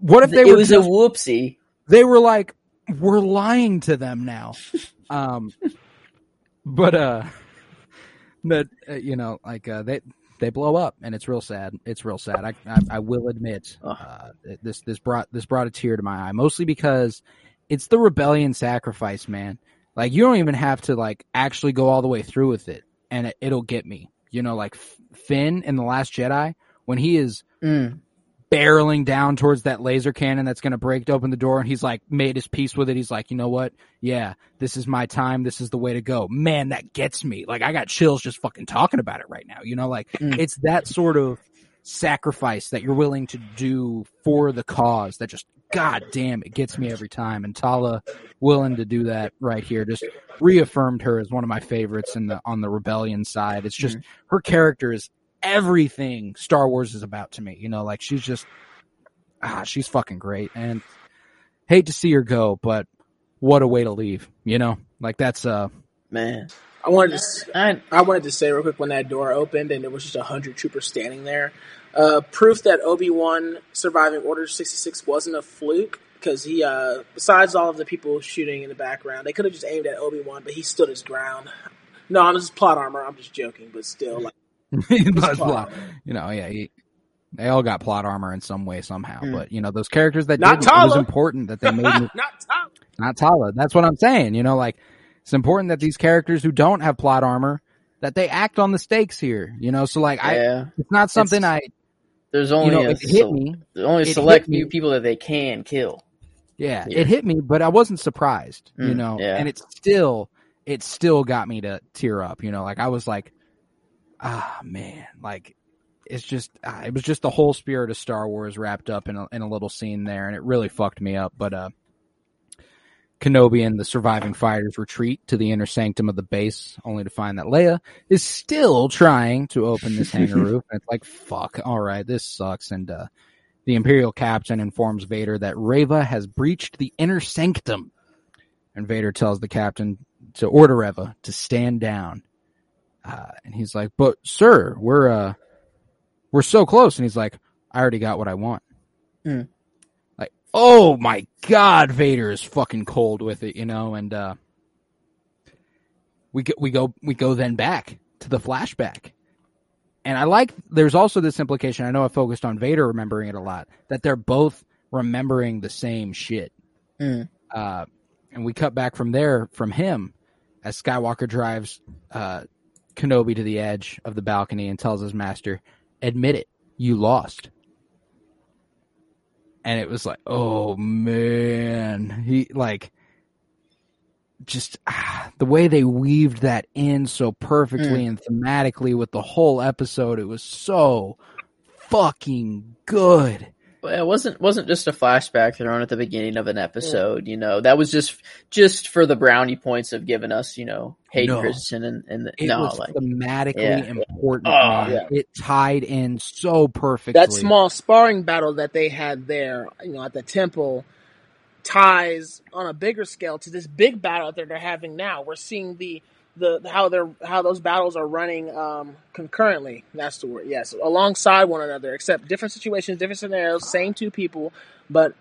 What if they it were was just a whoopsie? they were like, we're lying to them now. Um, but, uh, but uh, you know, like, uh, they, they blow up and it's real sad. It's real sad. I, I, I will admit, uh, this, this brought, this brought a tear to my eye, mostly because it's the rebellion sacrifice, man. Like, you don't even have to, like, actually go all the way through with it and it, it'll get me. You know, like F- Finn in The Last Jedi, when he is Mm. Barreling down towards that laser cannon that's going to break open the door and he's like made his peace with it. He's like you know what? Yeah this is my time. This is the way to go. Man that gets me. Like i got chills just fucking talking about it right now you know? Like Mm. it's that sort of sacrifice that you're willing to do for the cause that just god damn it gets me every time. And tala willing to do that right here just reaffirmed her as one of my favorites in the on the rebellion side. It's just her character is everything Star Wars is about to me. You know, like she's just ah, she's fucking great. And hate to see her go, but what a way to leave. You know, like that's uh Man, I wanted to s- I I wanted to say real quick when that door opened and there was just a hundred troopers standing there, uh, proof that Obi Wan surviving Order sixty six wasn't a fluke because he, uh, besides all of the people shooting in the background, they could have just aimed at Obi Wan, but he stood his ground. No, I'm just plot armor. I'm just joking, but still, like, But, plot you know, yeah, he, they all got plot armor in some way somehow. Mm. But you know, those characters that Not did it was important that they made not Tom. not Tala. That's what I'm saying. You know, like it's important that these characters who don't have plot armor that they act on the stakes here. You know, so like I, it's not something It's- I, There's you only know, a it hit sel- me. there's only a select hit me. few people that they can kill. Yeah, Yeah. it hit me, but I wasn't surprised, you Mm, know, yeah. and it still, it still got me to tear up, you know, like I was like, ah, man, like it's just, ah, it was just the whole spirit of Star Wars wrapped up in a, in a little scene there, and it really fucked me up. But uh, Kenobi and the surviving fighters retreat to the inner sanctum of the base, only to find that Leia is still trying to open this hangar roof, and it's like, fuck, all right, this sucks, and uh, the Imperial captain informs Vader that Reva has breached the inner sanctum. And Vader tells the captain to order Reva to stand down. Uh, and he's like, but sir, we're, uh, we're so close. And he's like, I already got what I want. Hmm. Like, oh my God, Vader is fucking cold with it, you know? And, uh, we go, we go we go then back to the flashback. And I like there's also this implication, I know I focused on Vader remembering it a lot, that they're both remembering the same shit. Mm. Uh, and we cut back from there from him as Skywalker drives uh, Kenobi to the edge of the balcony and tells his master, "Admit it, you lost." And it was like, oh man, he like just ah, the way they weaved that in so perfectly and thematically with the whole episode. It was so fucking good. Well, it wasn't wasn't just a flashback thrown at the beginning of an episode. You know, that was just just for the brownie points of giving us, you know, Hayden No. Christensen and and the, It no, was like thematically yeah. important. Oh, yeah. It tied in so perfectly. that small sparring battle that they had there, you know, at the temple, ties on a bigger scale to this big battle that they're having now. We're seeing the the how they're how those battles are running um, concurrently. That's the word. Yes, alongside one another, except different situations, different scenarios, same two people, but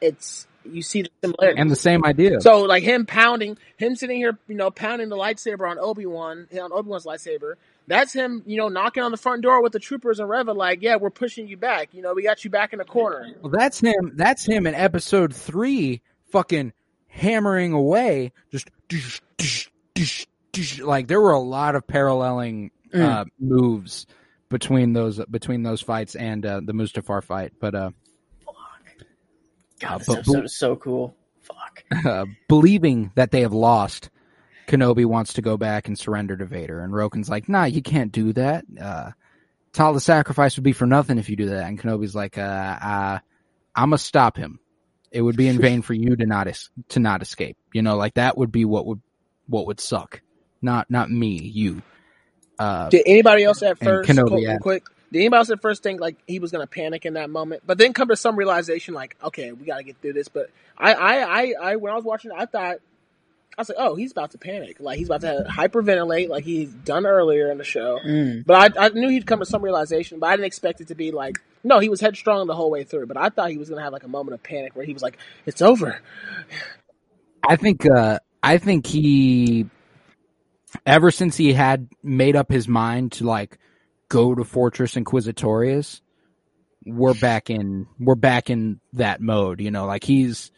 it's you see the similarity. and the same idea. So like him pounding, him sitting here, you know, pounding the lightsaber on Obi Wan, on Obi Wan's lightsaber. That's him, you know, knocking on the front door with the troopers and Reva, like, yeah, we're pushing you back. You know, we got you back in the corner. Well, that's him. That's him in episode three, fucking hammering away. Just dish, dish, dish, dish. Like there were a lot of paralleling uh, moves between those between those fights and uh, the Mustafar fight. But uh, God, this but- episode is so cool. Fuck. uh, believing that they have lost, Kenobi wants to go back and surrender to Vader, and Roken's like, "Nah, you can't do that. Uh, it's all the sacrifice would be for nothing if you do that." And Kenobi's like, uh, uh, "I'm gonna stop him. It would be in vain for you to not es- to not escape. You know, like that would be what would what would suck. Not not me, you." Uh, Did anybody else at first, Kenobi, quick, yeah. quick, did anybody else at first think like he was going to panic in that moment, but then come to some realization like, okay, we got to get through this. But I, I, I, I, when I was watching, I thought, I was like, oh, he's about to panic. Like he's about to hyperventilate like he's done earlier in the show. Mm. But I, I knew he'd come to some realization, but I didn't expect it to be like, no, he was headstrong the whole way through. But I thought he was going to have like a moment of panic where he was like, it's over. I think uh I think he ever since he had made up his mind to like go to Fortress Inquisitorius, we're back in we're back in that mode, you know, like he's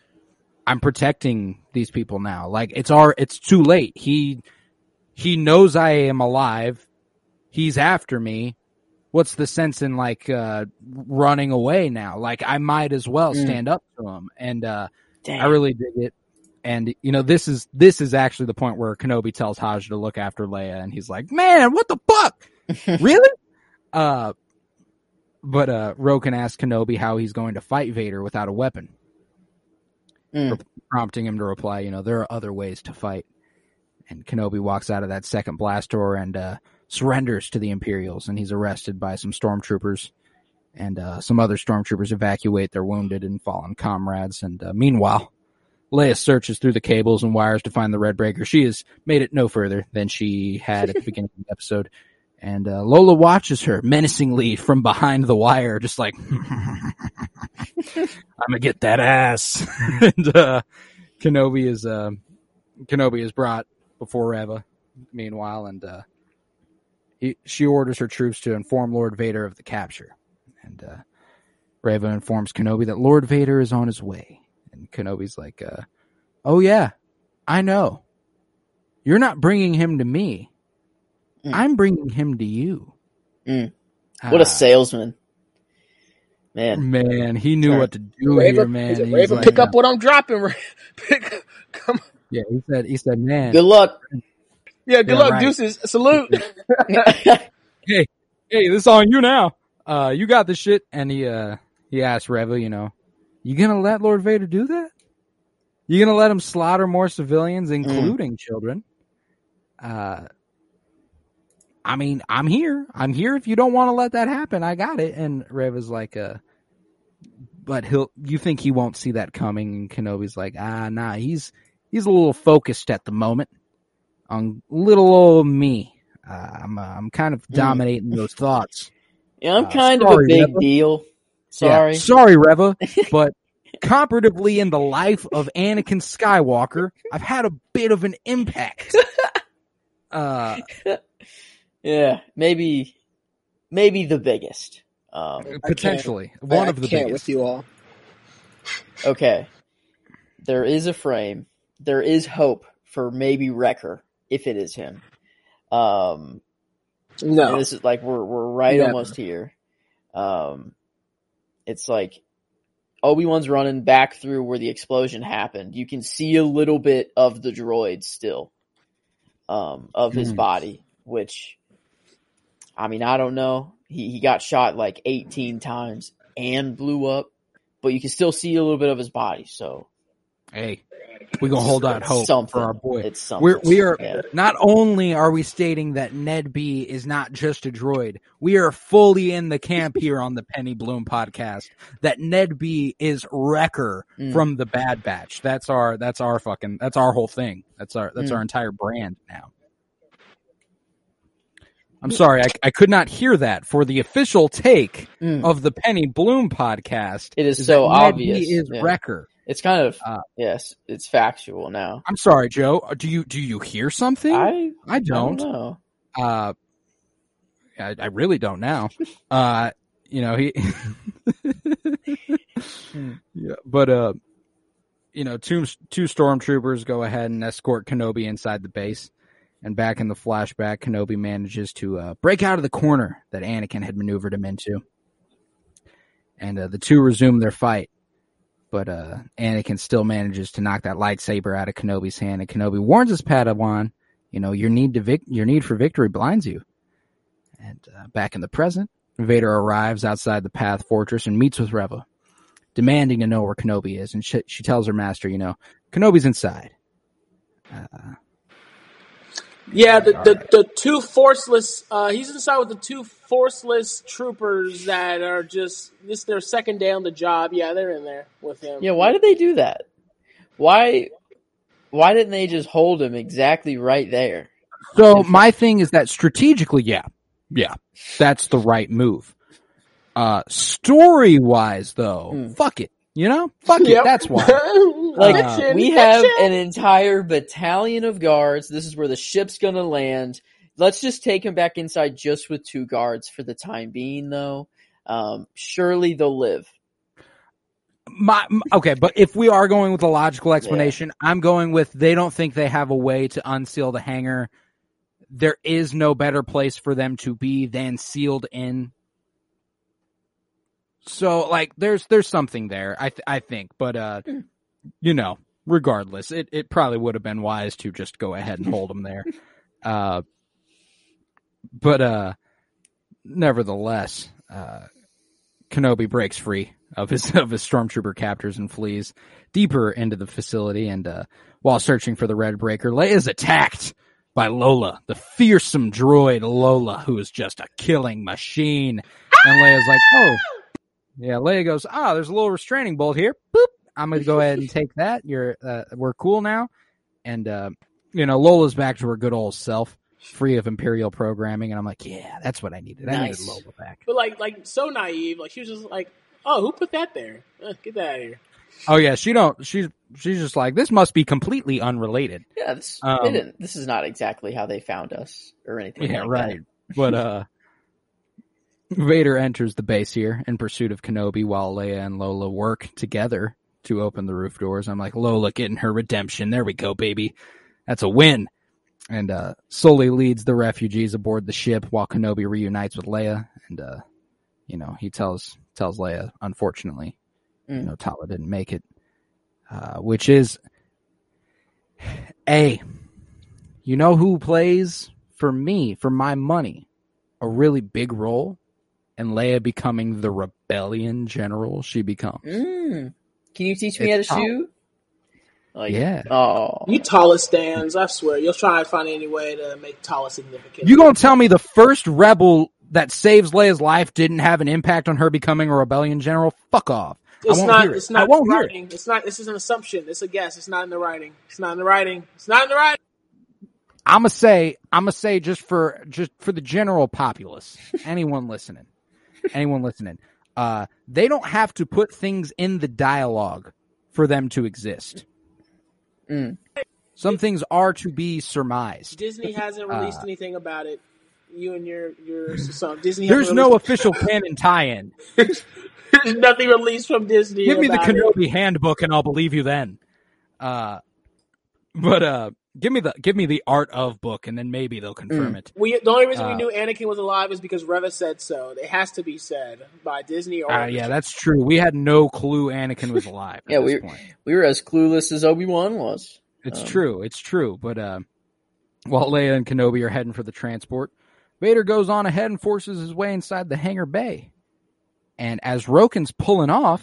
I'm protecting these people now. Like it's our it's too late. He he knows I am alive. He's after me. What's the sense in like uh running away now? Like I might as well Mm. stand up to him and uh Damn. I really dig it. And you know, this is this is actually the point where Kenobi tells Haj to look after Leia, and he's like, "Man, what the fuck? really?" Uh, but uh, Roken asks Kenobi how he's going to fight Vader without a weapon, Mm. prompting him to reply, "You know, there are other ways to fight." And Kenobi walks out of that second blast door and uh, surrenders to the Imperials, and he's arrested by some stormtroopers. And uh, some other stormtroopers evacuate their wounded and fallen comrades. And uh, meanwhile, Leia searches through the cables and wires to find the Red Breaker. She has made it no further than she had at the beginning of the episode. And uh, Lola watches her menacingly from behind the wire, just like, I'm gonna get that ass. and uh, Kenobi is uh, Kenobi is brought before Reva. Meanwhile, and uh, he, she orders her troops to inform Lord Vader of the capture. And uh, Reva informs Kenobi that Lord Vader is on his way. And Kenobi's like, uh, "Oh yeah, I know. You're not bringing him to me. Mm. I'm bringing him to you." Mm. What Ah, a salesman. Man. man! He knew Sorry. what to do Reva, here, man. said, He's like, pick uh, up what I'm dropping. pick, come, Yeah, he said. He said, "Man, Good luck. yeah, good Yeah, luck, right. deuces. Salute. hey, hey, this is on you now. Uh, you got this shit." And he uh he asked Reva, you know, "You gonna let Lord Vader do that? You gonna let him slaughter more civilians, including children?" Uh, I mean, I'm here. I'm here. If you don't want to let that happen, I got it. And Rev is like, "Uh." But he'll. You think he won't see that coming? And Kenobi's like, ah, nah. He's he's a little focused at the moment on little old me. Uh, I'm uh, I'm kind of dominating those thoughts. yeah, I'm Uh, kind of a big Reva. deal. Yeah, Sorry. sorry, Reva, but comparatively in the life of Anakin Skywalker, I've had a bit of an impact. Uh, Yeah, maybe, maybe the biggest. Um, potentially one I of the can't biggest. with you all. okay, there is a frame. There is hope for maybe Wrecker if it is him. Um, No, this is like we're we're right Never. almost here. Um, it's like Obi Wan's running back through where the explosion happened. You can see a little bit of the droid still, um, of his Mhm. body. Which, I mean, I don't know. He he got shot like eighteen times and blew up, but you can still see a little bit of his body. So Hey, we gonna hold out hope something. for our boy. It's something. We're, we are Yeah. not only are we stating that Ned B is not just a droid, we are fully in the camp here on the Penny Bloom podcast that Ned B is Wrecker Mm. from the Bad Batch. That's our that's our fucking that's our whole thing. That's our that's Mm. our entire brand now. I'm sorry, I, I could not hear that for the official take Mm. of the Penny Bloom podcast. It is is so that Ned B obvious. is Yeah. Wrecker. It's kind of Uh, yes, it's factual now. I'm sorry, Joe. Do you do you hear something? I I don't. don't know. Uh, I, I really don't now. Uh, you know he. yeah, but uh, you know, two two stormtroopers go ahead and escort Kenobi inside the base, and back in the flashback, Kenobi manages to uh, break out of the corner that Anakin had maneuvered him into, and uh, the two resume their fight. But uh, Anakin still manages to knock that lightsaber out of Kenobi's hand, and Kenobi warns his Padawan, you know, your need to vic- your need for victory blinds you. And uh, back in the present, Vader arrives outside the Path Fortress and meets with Reva, demanding to know where Kenobi is. And she, she tells her master, you know, Kenobi's inside. Uh, Yeah, the, the, the two forceless, uh, he's inside with the two forceless troopers that are just, this their second day on the job. Yeah, they're in there with him. Yeah, why did they do that? Why why didn't they just hold him exactly right there? so my thing is that strategically, yeah, yeah, that's the right move. Uh, story wise though, Hmm. fuck it, you know, fuck it. That's why. Like Fiction, we have an entire battalion of guards. This is where the ship's gonna land. Let's just take him back inside just with two guards for the time being though. Um, surely they'll live. My m- okay, but if we are going with a logical explanation, I'm going with they don't think they have a way to unseal the hangar. There is no better place for them to be than sealed in. So like there's there's something there. I th- I think, but uh you know, regardless, it it probably would have been wise to just go ahead and hold him there. Uh but uh nevertheless, uh Kenobi breaks free of his of his stormtrooper captors and flees deeper into the facility. And uh, while searching for the Red Breaker, Leia is attacked by Lola, the fearsome droid Lola, who is just a killing machine. And Leia's like, "Oh, yeah." Leia goes, "Ah, there's a little restraining bolt here. Boop. I'm gonna go ahead and take that. You're uh, we're cool now." And uh, you know, Lola's back to her good old self. Free of Imperial programming, and I'm like, yeah, that's what I needed. I Nice. needed Lola back. But like, like so naive. Like she was just like, "Oh, who put that there? Uh, get that out of here." Oh yeah, she don't. She's she's just like this must be completely unrelated. Yeah, this Um, they didn't, this is not exactly how they found us or anything. Yeah, like right. But uh, Vader enters the base here in pursuit of Kenobi, while Leia and Lola work together to open the roof doors. I'm like, Lola getting her redemption. There we go, baby. That's a win. And uh, Sully leads the refugees aboard the ship while Kenobi reunites with Leia, and uh, you know he tells tells Leia, unfortunately, you Mm. know Tala didn't make it, uh, which is a you know who plays for me for my money a really big role and Leia becoming the rebellion general she becomes. Mm. Can you teach me It's how to tough. shoot? Like, Yeah. Oh, You Tala stands. I swear, you'll try and find any way to make Tala significant. You gonna tell me the first rebel that saves Leia's life didn't have an impact on her becoming a rebellion general? Fuck off. I It's won't not. hear it. It's not. I won't in hear it. It's not. This is an assumption. It's a guess. It's not in the writing. It's not in the writing. It's not in the writing. I'm gonna say, I'm gonna say just for just for the general populace, anyone listening, anyone listening, uh, they don't have to put things in the dialogue for them to exist. Mm. Some things are to be surmised. Disney hasn't released Uh, anything about it. You and your your son. Disney. There's no released- official canon tie-in. There's nothing released from Disney. Give me the about it. Kenobi handbook and I'll believe you then. Uh, but uh, give me the give me the art of book and then maybe they'll confirm Mm. it. We the only reason we Uh, knew Anakin was alive is because Reva said so. It has to be said by Disney or Uh, yeah, that's true. We had no clue Anakin was alive at Yeah, this we- point. We were as clueless as Obi Wan was. It's Um, true. It's true. But uh, while Leia and Kenobi are heading for the transport, Vader goes on ahead and forces his way inside the hangar bay. And as Roken's pulling off,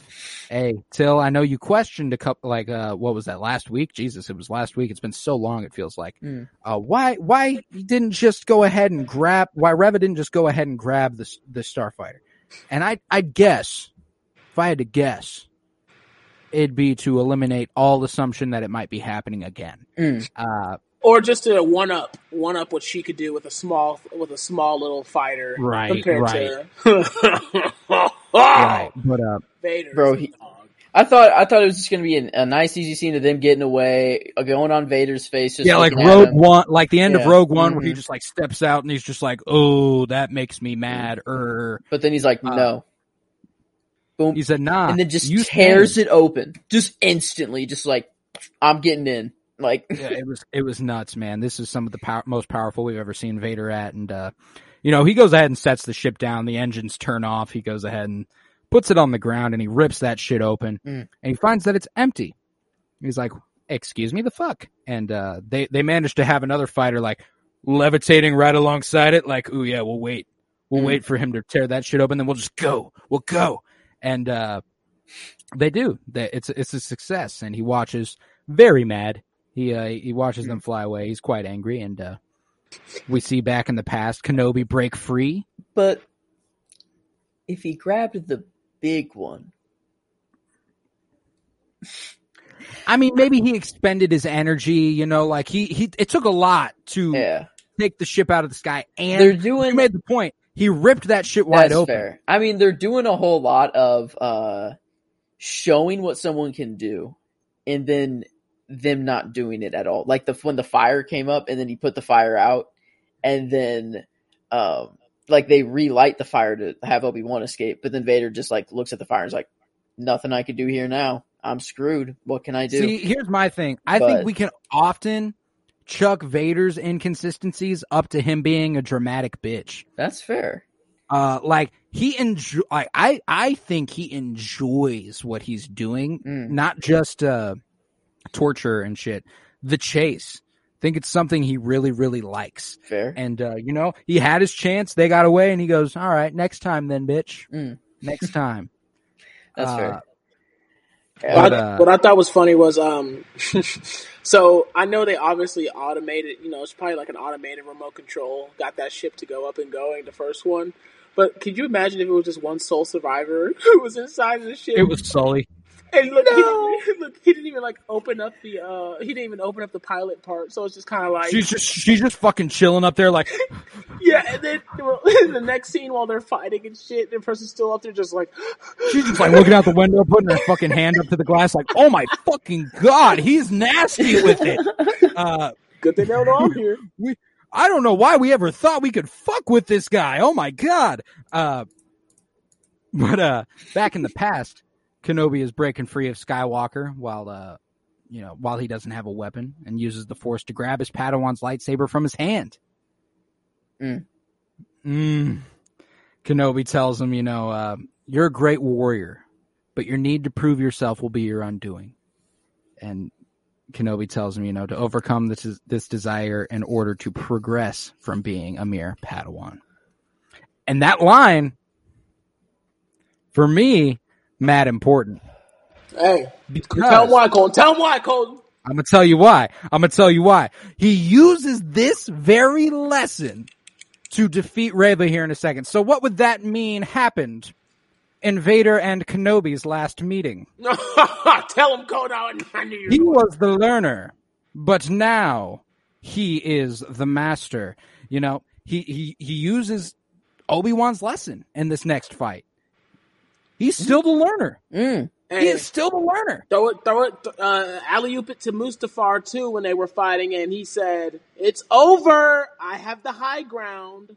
hey, Till, I know you questioned a couple, like, uh, what was that last week? Jesus, it was last week. It's been so long. It feels like, Mm. uh, why, why didn't just go ahead and grab, why Reva didn't just go ahead and grab the, the starfighter? And I, I guess, if I had to guess, it'd be to eliminate all assumption that it might be happening again. Mm. Uh, or just to one up, one up what she could do with a small with a small little fighter, Right, Compared right. to right. But, uh, Vader, Bro, he- I thought I thought it was just gonna be an, a nice, easy scene of them getting away, uh, going on Vader's face. Just yeah, like Rogue. One, like the end of Rogue One, where he Mhm. just like steps out and he's just like, "Oh, that makes me mad." Er, But then he's like, Uh, no. Boom. he said, "Nah," and then just you tears can. it open. Just instantly, just like, I'm getting in. Like, yeah, it was it was nuts, man. This is some of the pow- most powerful we've ever seen Vader at, and uh, you know he goes ahead and sets the ship down. The engines turn off. He goes ahead and puts it on the ground, and he rips that shit open, Mm. and he finds that it's empty. He's like, "Excuse me, the fuck!" And uh, they they manage to have another fighter like levitating right alongside it, like, "Oh yeah, we'll wait, we'll Mm. wait for him to tear that shit open, then we'll just go, we'll go." And uh, they do. They, it's it's a success, and he watches very mad. He uh, he watches them fly away. He's quite angry, and uh, we see back in the past Kenobi break free. but if he grabbed the big one, I mean, maybe he expended his energy. You know, like he he. It took a lot to yeah, take the ship out of the sky, and they're doing, you made the point. He ripped that shit wide That's open. fair. I mean, they're doing a whole lot of uh, showing what someone can do, and then them not doing it at all. Like the when the fire came up, and then he put the fire out, and then um, like they relight the fire to have Obi Wan escape, but then Vader just like looks at the fire and is like, "Nothing I can do here now. I'm screwed. What can I do?" See, here's my thing. I But- think we can often chuck Vader's inconsistencies up to him being a dramatic bitch. That's fair. Uh, like he enjoy. I I I think he enjoys what he's doing, Mm. not just uh torture and shit. The chase. I think it's something he really really likes. Fair. And uh, you know, he had his chance. They got away, and he goes, "All right, next time, then, bitch. Mm. Next time." That's Uh, fair. What, But, I, uh, what I thought was funny was um, so I know they obviously automated. You know, it's probably like an automated remote control. Got that ship to go up and going. The first one. But could you imagine if it was just one sole survivor who was inside of the ship? It was Sully. And look, No. he, look, he didn't even like open up the. uh He didn't even open up the pilot part. So it's just kind of like, She's just she's just fucking chilling up there, like yeah. And then well, in the next scene, while they're fighting and shit, the person's still up there, just like, She's just like looking out the window, putting her fucking hand up to the glass, like, "Oh my fucking god, he's nasty with it." Uh, good thing they're all here. We, I don't know why we ever thought we could fuck with this guy. Oh my god. Uh, but uh, back in the past, Kenobi is breaking free of Skywalker while uh, you know, while he doesn't have a weapon and uses the Force to grab his Padawan's lightsaber from his hand. Mm. Mm. Kenobi tells him, you know, uh, you're a great warrior, but your need to prove yourself will be your undoing. And Kenobi tells him, you know, to overcome this this desire in order to progress from being a mere Padawan. And that line, for me, mad important. Hey, Because tell him why, Colton. Tell him why, Colton. I'm gonna tell you why. I'm gonna tell you why. He uses this very lesson to defeat Reva here in a second. So what would that mean happened in Vader and Kenobi's last meeting? tell him, Colton. I knew you. He was the learner, but now he is the master. You know, he he he uses Obi Wan's lesson in this next fight. He's still the learner. Mm. And He is still the learner. throw it, throw it, uh, alley oop it to Mustafar too when they were fighting, and he said, "It's over. I have the high ground.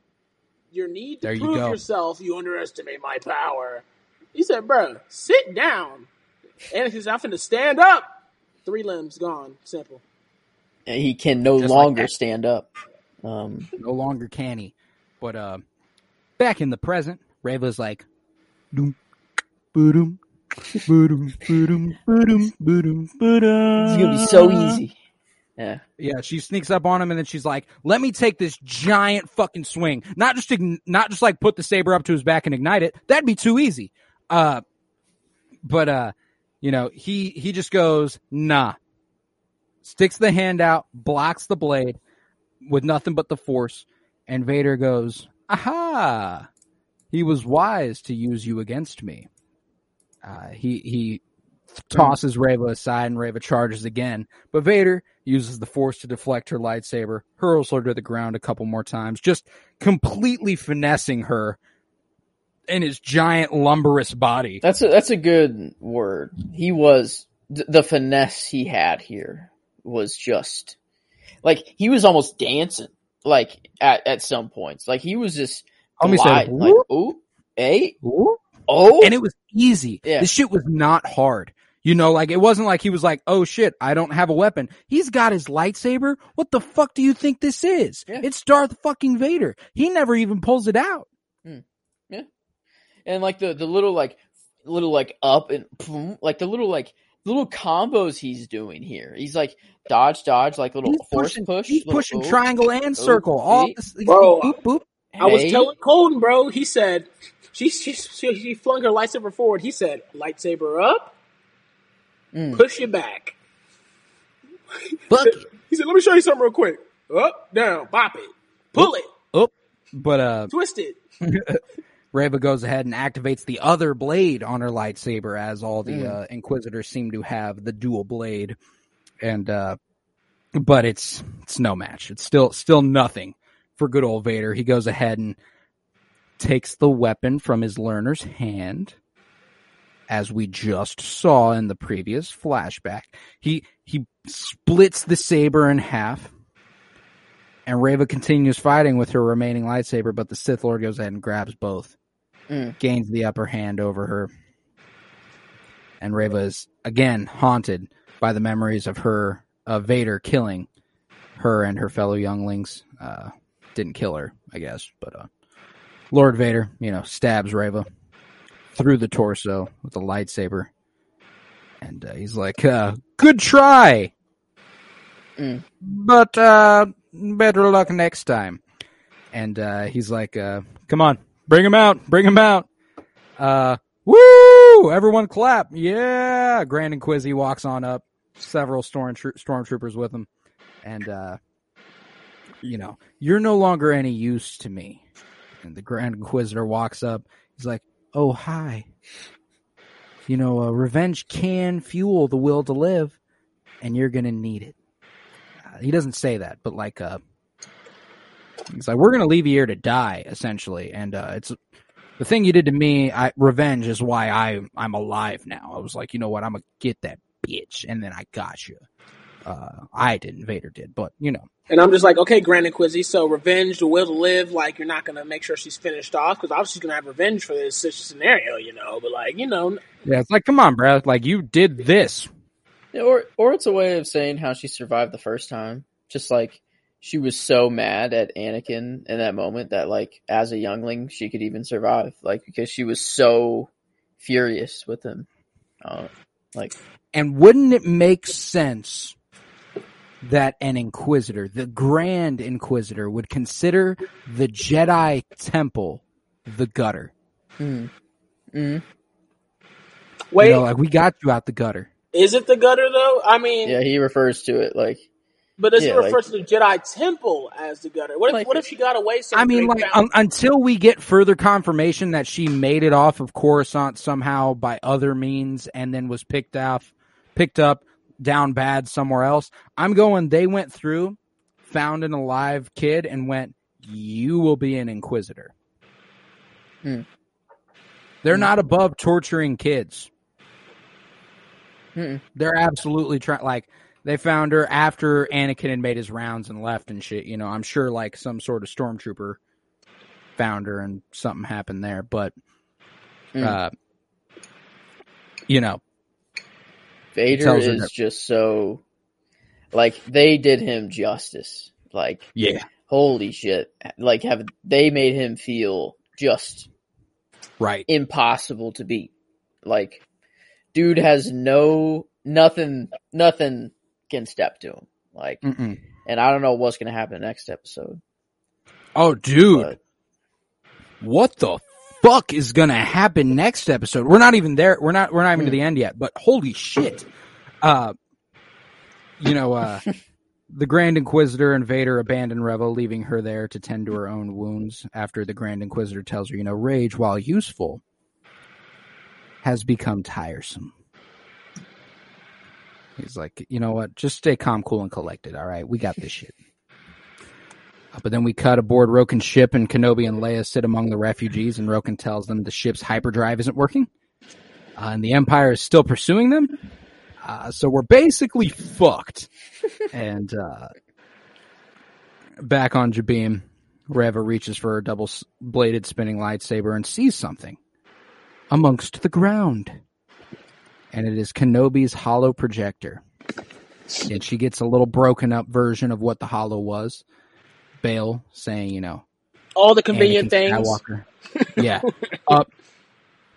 Your need to There prove go. yourself. You underestimate my power." He said, "Bro, sit down." Anakin said, "I'm finna stand up." Three limbs gone. Simple. And he can no Just longer that. stand up. Um, No longer can he. But uh, back in the present, Rayla's like, doom, boom, boom, boom, boom, boom, it's gonna be so easy. Yeah. Yeah, she sneaks up on him and then she's like, "Let me take this giant fucking swing. Not just ign- not just like put the saber up to his back and ignite it. That'd be too easy." Uh but uh you know, he he just goes, "Nah." Sticks the hand out, blocks the blade with nothing but the force, and Vader goes, "Aha! He was wise to use you against me." Uh he he tosses Reva aside and Reva charges again. But Vader uses the force to deflect her lightsaber, hurls her to the ground a couple more times, just completely finessing her in his giant lumberous body. That's a, that's a good word. He was the finesse he had here was just like he was almost dancing like at at some points. Like he was just glide- like "Whoop." oh hey Ooh. Oh And it was easy. Yeah. This shit was not hard. You know, like it wasn't like he was like, "Oh shit, I don't have a weapon." He's got his lightsaber. What the fuck do you think this is? Yeah. It's Darth fucking Vader. He never even pulls it out. Hmm. Yeah, and like the the little like little like up and boom, like the little like little combos he's doing here. He's like dodge dodge like little He's force pushing, push. he's little pushing oop. triangle and circle. All see? this, Bro, boop, boop. I was Hey. telling Colton, bro. He said she she she, she flung her lightsaber forward. He said, "Lightsaber up, Mm. push it back." Fuck it. He said, "Let me show you something real quick. Up, down, bop it, pull it, up, but uh, twist it." Reva goes ahead and activates the other blade on her lightsaber, as all the Mm. uh, Inquisitors seem to have the dual blade, and uh, but it's it's no match. It's still still nothing for good old Vader. He goes ahead and takes the weapon from his learner's hand, as we just saw in the previous flashback. He he splits the saber in half. And Reva continues fighting with her remaining lightsaber, but the Sith Lord goes ahead and grabs both Mm. gains the upper hand over her. And Reva is again haunted by the memories of her, of Vader killing her and her fellow younglings. Uh, didn't kill her, I guess, but uh, Lord Vader, you know, stabs Reva through the torso with a lightsaber. And uh, he's like, uh, good try. Mm. But uh, better luck next time. And uh, he's like, uh, come on, bring him out, bring him out. Uh, woo! Everyone clap. Yeah. Grand Inquisi walks on up, several storm stormtroopers with him. And, uh, you know, you're no longer any use to me. And the Grand Inquisitor walks up. He's like, oh, hi. You know, uh, revenge can fuel the will to live, and you're to need it. Uh, he doesn't say that, but like, uh, he's like, we're to leave you here to die, essentially. And, uh, it's the thing you did to me. I, revenge is why I, I'm alive now. I was like, you know what? I'm to get that bitch. And then I got you. Uh, I didn't, Vader did, but you know, And I'm just like, okay, Grand Inquisi. So revenge, the will to live. Like you're not gonna make sure she's finished off because obviously she's gonna have revenge for this such scenario, you know. But like, you know, yeah, it's like, come on, bro. Like you did this. Yeah, or or it's a way of saying how she survived the first time. Just like she was so mad at Anakin in that moment that like as a youngling she could even survive. Like because she was so furious with him. Uh, like And wouldn't it make sense that an Inquisitor, the Grand Inquisitor, would consider the Jedi Temple the gutter? mm, mm, wait, You know, like we got you out the gutter. is it the gutter though? I mean, yeah, he refers to it like but does yeah, it refer like- to the Jedi Temple as the gutter? What if Like- what if she got away? I mean, like un- until we get further confirmation that she made it off of Coruscant somehow by other means, and then was picked off, picked up down bad somewhere else. I'm going. They went through, found an alive kid, and went. You will be an Inquisitor. Hmm. They're Hmm. not above torturing kids. Mm-mm. They're absolutely trying. Like they found her after Anakin had made his rounds and left and shit. You know, I'm sure like some sort of stormtrooper found her and something happened there. But, Mm. uh, you know, Vader is that- just so like they did him justice. Like yeah, holy shit. Like have they made him feel just right. impossible to beat. Like dude has no nothing nothing can step to him. Like Mm-mm. and I don't know what's going to happen next episode. Oh, dude, But what the fuck is gonna happen next episode? We're not even there. We're not. We're not even to the end yet. But holy shit! Uh, you know, uh, the Grand Inquisitor and Vader abandon Reva, leaving her there to tend to her own wounds. After the Grand Inquisitor tells her, you know, rage, while useful, has become tiresome. He's like, you know what? Just stay calm, cool, and collected. All right, we got this shit. But then we cut aboard Roken's ship, and Kenobi and Leia sit among the refugees, and Roken tells them the ship's hyperdrive isn't working, uh, and the Empire is still pursuing them. Uh, so we're basically fucked. and uh, back on Jabiim, Reva reaches for her double-bladed spinning lightsaber and sees something amongst the ground, and it is Kenobi's holo projector. And she gets a little broken up version of what the holo was. Bail saying, you know, All the convenient Anakin things. Skywalker. yeah. Uh,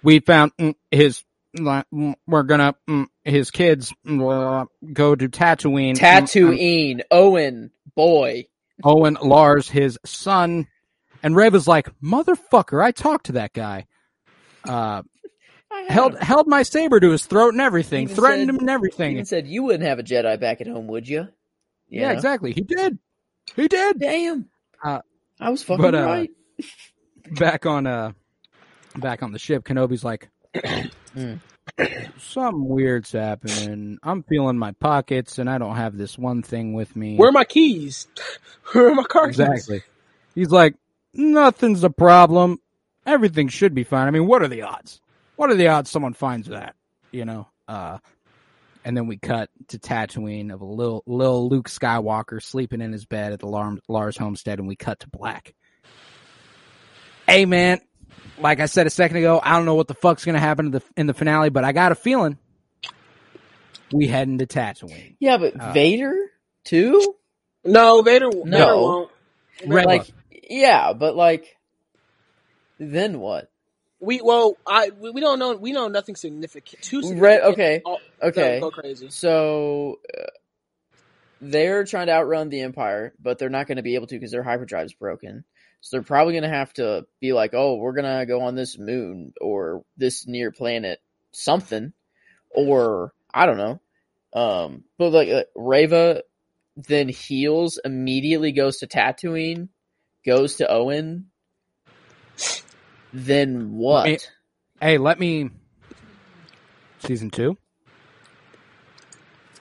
we found mm, his. mm, We're gonna mm, his kids uh, go to Tatooine. Tatooine, Owen, boy. Owen Lars, his son, and Reva's like, motherfucker, I talked to that guy. Uh, held him. held my saber to his throat and everything, threatened said- him and everything. Even said you wouldn't have a Jedi back at home, would you? yeah, exactly. He did. He did. Damn. Uh, I was fucking but, uh, right. back on uh back on the ship, Kenobi's like Mm. something weird's happening. I'm feeling my pockets and I don't have this one thing with me. Where are my keys? Where are my car keys? exactly. He's like, nothing's a problem. Everything should be fine. I mean, what are the odds? What are the odds someone finds that? You know? Uh and then we cut to Tatooine of a little little Luke Skywalker sleeping in his bed at the Lar- Lars homestead, and we cut to black. Hey man, like I said a second ago, I don't know what the fuck's gonna happen in the in the finale, but I got a feeling we heading to Tatooine. Yeah, but uh, Vader too? No, Vader, Vader No. won't. Reva. Like, yeah, but like, then what? We well, I we, we don't know. We know nothing significant. Too significant. Right, okay, Oh, Okay, Go, go crazy. so uh, they're trying to outrun the Empire, but they're not going to be able to because their hyperdrive's broken. So they're probably going to have to be like, "Oh, we're going to go on this moon or this near planet, something," or I don't know. Um, but like uh, Reva then heals immediately, goes to Tatooine, goes to Owen. Then what? Wait. Hey, let me season two.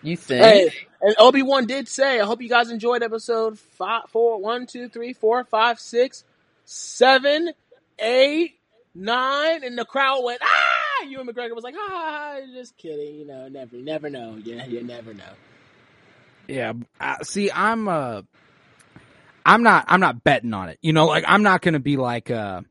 You think? Hey, and Obi Wan did say, "I hope you guys enjoyed episode five, four, one, two, three, four, five, six, seven, eight, nine," and the crowd went, "Ah!" Ewan McGregor was like, "Ah, just kidding. You know, never, never know. Yeah, you never know." Yeah. Uh, see, I'm uh, I'm not I'm not betting on it. You know, like I'm not gonna be like uh,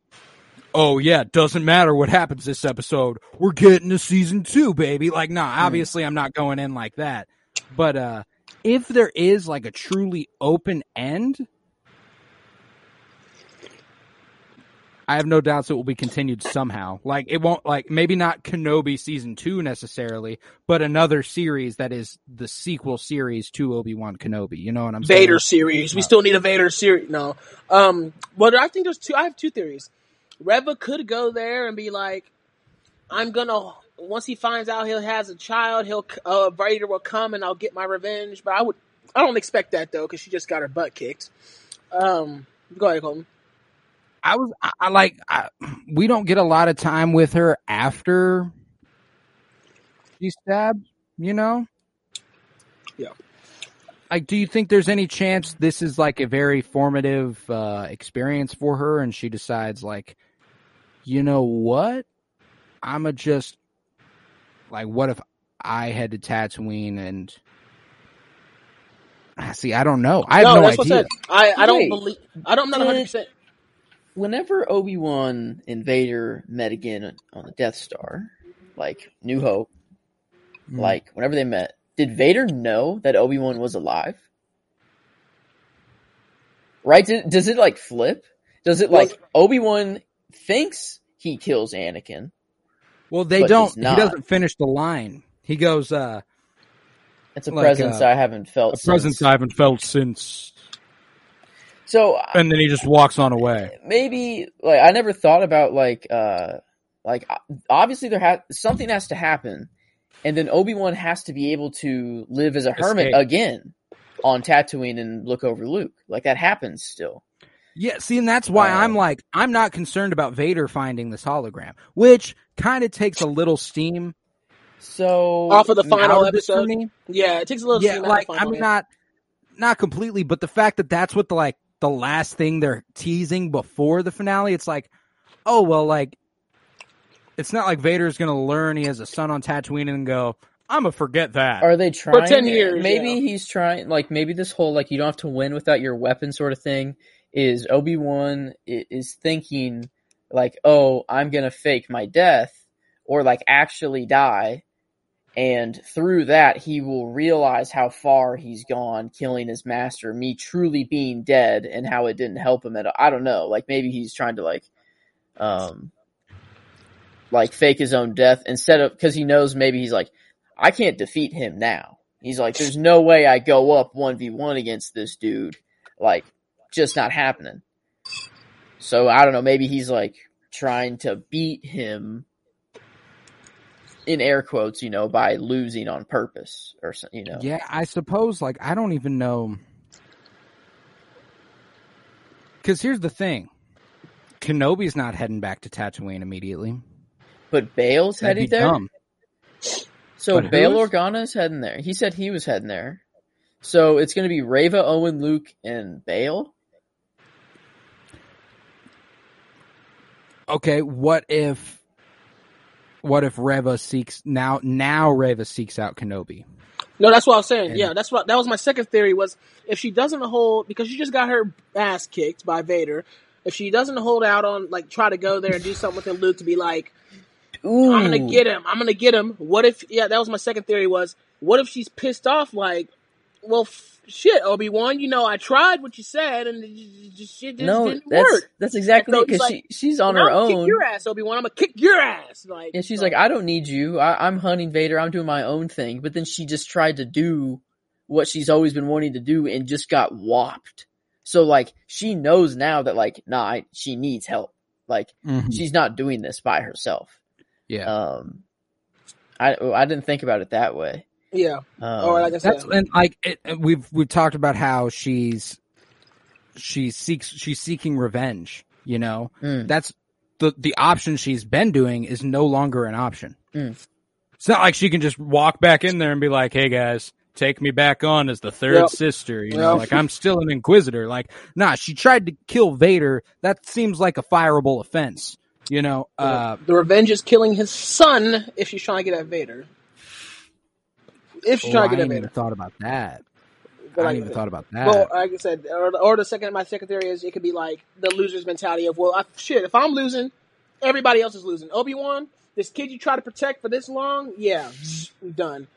oh yeah, it doesn't matter what happens this episode. We're getting to season two, baby. Like, nah, obviously I'm not going in like that. But uh, if there is like a truly open end. I have no doubts it will be continued somehow. Like it won't like maybe not Kenobi season two necessarily, but another series that is the sequel series to Obi Wan Kenobi. You know what I'm saying? Vader series. We still need a Vader series. No. Um, but I think there's two. I have two theories. Reva could go there and be like, "I'm gonna." Once he finds out he has a child, he'll uh, Vader will come and I'll get my revenge. But I would, I don't expect that though because she just got her butt kicked. Um, go ahead, Colton. I was I, I like I, we don't get a lot of time with her after she stabbed. You know. Yeah. Like, do you think there's any chance this is like a very formative uh, experience for her, and she decides like, you know what, I'ma just like, what if I had to Tatooine and Ah, see, I don't know. I have no, no, that's I idea. said. I, I don't Wait. believe. I don't. I'm not 100. percent Whenever Obi Wan and Vader met again on the Death Star, like New Hope, Mm. like whenever they met, did Vader know that Obi Wan was alive? Right? Did, does it like flip? Does it like Obi Wan thinks he kills Anakin? Well, they don't. He doesn't finish the line. He goes, uh, It's a Like, presence uh, I haven't felt. "A presence since. I haven't felt since," So and then he just walks on away. maybe like I never thought about like uh like obviously there has something has to happen, and then Obi Wan has to be able to live as a hermit Escape. again on Tatooine and look over Luke. Like that happens still. Yeah, see, and that's why Uh, I'm like, I'm not concerned about Vader finding this hologram, which kind of takes a little steam So Off of the final of this for episode. me. Yeah, it takes a little. Yeah, steam out like I final, mean, not not completely, but the fact that that's what the like the last thing they're teasing before the finale, it's like, oh well, like it's not like Vader's gonna learn he has a son on Tatooine and go, I'm gonna forget that. Are they trying? 10 years, Maybe yeah. he's trying. Like maybe this whole like you don't have to win without your weapon sort of thing is Obi Wan is thinking like, oh, I'm gonna fake my death or like actually die, and through that he will realize how far he's gone, killing his master, me truly being dead, and how it didn't help him at all. I don't know. Like maybe he's trying to like, um, like fake his own death instead of because he knows maybe he's like. I can't defeat him now. He's like, there's no way I go up 1v1 against this dude. Like, just not happening. So I don't know, maybe he's like trying to beat him in air quotes, you know, by losing on purpose or something, you know. Yeah, I suppose. Like, I don't even know. Because here's the thing: Kenobi's not heading back to Tatooine immediately. But Bail's That'd there. dumb. So But Bail who's? Organa's heading there. He said he was heading there. So it's going to be Reva, Owen, Luke, and Bail. Okay, what if, what if Reva seeks now? Now Reva seeks out Kenobi. No, that's what I was saying. And- yeah, that's what that was my second theory was if she doesn't hold because she just got her ass kicked by Vader. If she doesn't hold out on like try to go there and do something with Luke to be like, Ooh. I'm gonna get him, I'm gonna get him. What if? Yeah, that was my second theory was what if she's pissed off like, well, f- shit, Obi Wan, you know I tried what you said and it just, just- shit just no, didn't that's work. that's exactly And so it because he's she she's on I'm her gonna own. Kick your ass, Obi Wan. I'm gonna kick your ass. Like, And she's so- like, I don't need you. I, I'm hunting Vader. I'm doing my own thing. But then she just tried to do what she's always been wanting to do and just got whopped. So like, she knows now that like, nah, I, she needs help. Like, she's not doing this by herself. Yeah, Um, I I didn't think about it that way. Yeah. Um, or like I said, and like it, and we've we've talked about how she's she seeks she's seeking revenge. You know, Mm. that's the the option she's been doing is no longer an option. Mm. It's not like she can just walk back in there and be like, "Hey guys, take me back on as the third Yep. sister." You know, Yep. like I'm still an inquisitor. Like, nah, she tried to kill Vader. That seems like a fireable offense. You know, uh, the revenge is killing his son if she's trying to get at Vader. If she's oh, trying I to get at ain't even thought about that. But I like- ain't even thought about that. Well, like I said, or, or the second, my second theory is it could be like the loser's mentality of, well, I, shit, if I'm losing, everybody else is losing. Obi Wan, this kid you try to protect for this long, yeah, done.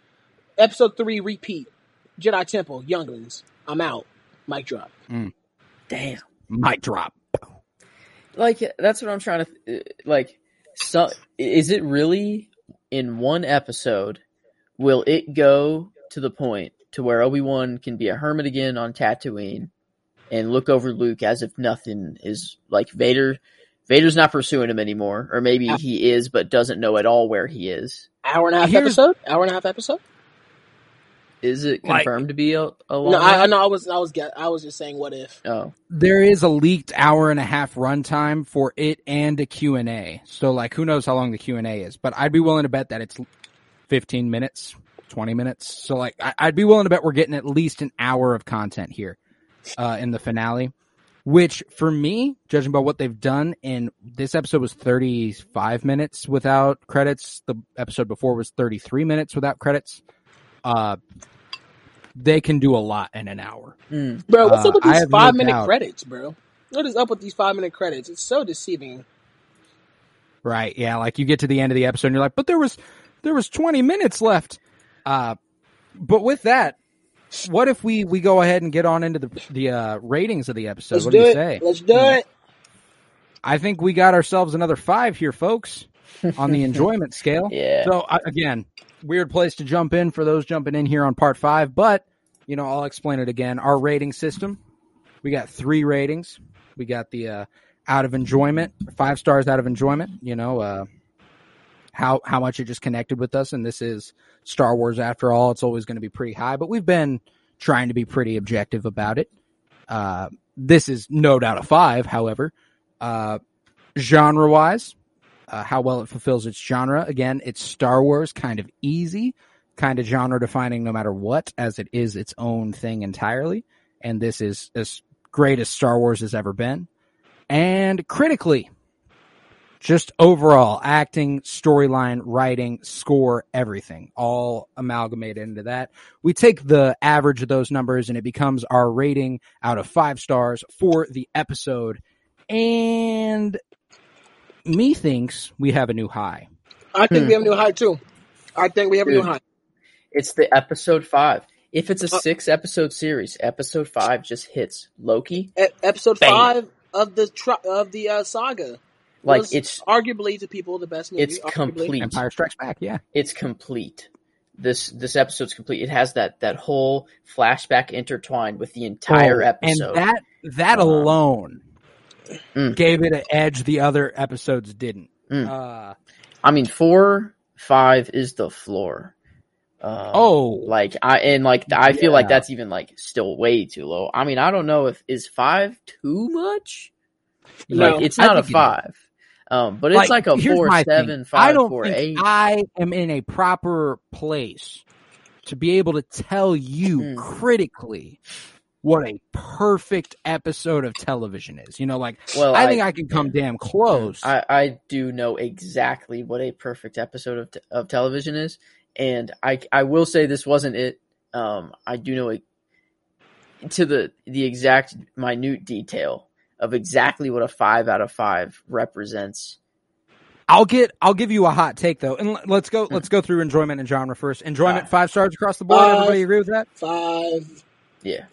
Episode three, repeat. Jedi Temple, Younglings, I'm out. Mic drop. Mm. damn. Mic drop. like that's what I'm trying to like. So is it really in one episode? Will it go to the point to where Obi Wan can be a hermit again on Tatooine and look over Luke as if nothing is like Vader? Vader's not pursuing him anymore, or maybe he is, but doesn't know at all where he is. Hour and a half Here's- episode? Hour and a half episode? Is it Like- confirmed to be a, a long? No, I, I one? know. I was, I was, get, I was just saying, what if? Oh, there is a leaked hour and a half runtime for it and a Q&A. So like who knows how long the Q&A is, but I'd be willing to bet that it's 15 minutes, 20 minutes. So like I, I'd be willing to bet we're getting at least an hour of content here uh in the finale. which for me, judging by what they've done in this episode was 35 minutes without credits. The episode before was 33 minutes without credits. Uh, they can do a lot in an hour. Mm. Bro, what's Uh, up with I these have no five minute doubt. credits, bro? What is up with these five minute credits? It's so deceiving. Right. Yeah. Like you get to the end of the episode and you're like, but there was, there was 20 minutes left. Uh, but with that, what if we, we go ahead and get on into the, the, uh, ratings of the episode? Let's what do do you it. say? Let's do Hmm. it. I think we got ourselves another five here, folks, on the enjoyment scale. Yeah. So uh, again, weird place to jump in for those jumping in here on part five, but you know, I'll explain it again. Our rating system, we got three ratings. We got the uh, out of enjoyment, five stars out of enjoyment. You know, uh, how how much it just connected with us, and this is Star Wars after all. It's always going to be pretty high, but we've been trying to be pretty objective about it. Uh, this is no doubt a five, however. Uh, genre wise, uh, how well it fulfills its genre. Again, it's Star Wars, kind of easy, kind of genre defining no matter what, as it is its own thing entirely. And this is as great as Star Wars has ever been. And critically, just overall acting, storyline, writing, score, everything, all amalgamated into that. We take the average of those numbers and it becomes our rating out of five stars for the episode. And me thinks we have a new high. I think Hmm. we have a new high too. I think we have a new high. It's the episode five. If it's a Uh, six episode series, episode five just hits Loki. E- episode Bam. five of the tr- of the uh, saga. Like was it's arguably to people the best movie. It's arguably. complete. Empire Strikes Back, yeah. it's complete. This this episode's complete. It has that that whole flashback intertwined with the entire Oh, episode. And that that Uh, alone Mm. gave it an edge the other episodes didn't. Mm. Uh, I mean, four five is the floor. Um, oh, like I and like I feel like that's even like still way too low. I mean, I don't know if is five too much. No, like it's I not a think it is. five, um, but it's like, a here's four seven five I don't four think eight. I am in a proper place to be able to tell you Hmm. critically what a perfect episode of television is. You know, like well, I think I can come damn close. I, I do know exactly what a perfect episode of, t- of television is, and I I will say this wasn't it. Um, I do know it to the the exact minute detail of exactly what a five out of five represents. I'll get. I'll give you a hot take though, and let's go. Let's go through enjoyment and genre first. Enjoyment Ah. five stars across the board. Five. Everybody agree with that? Five. Yeah,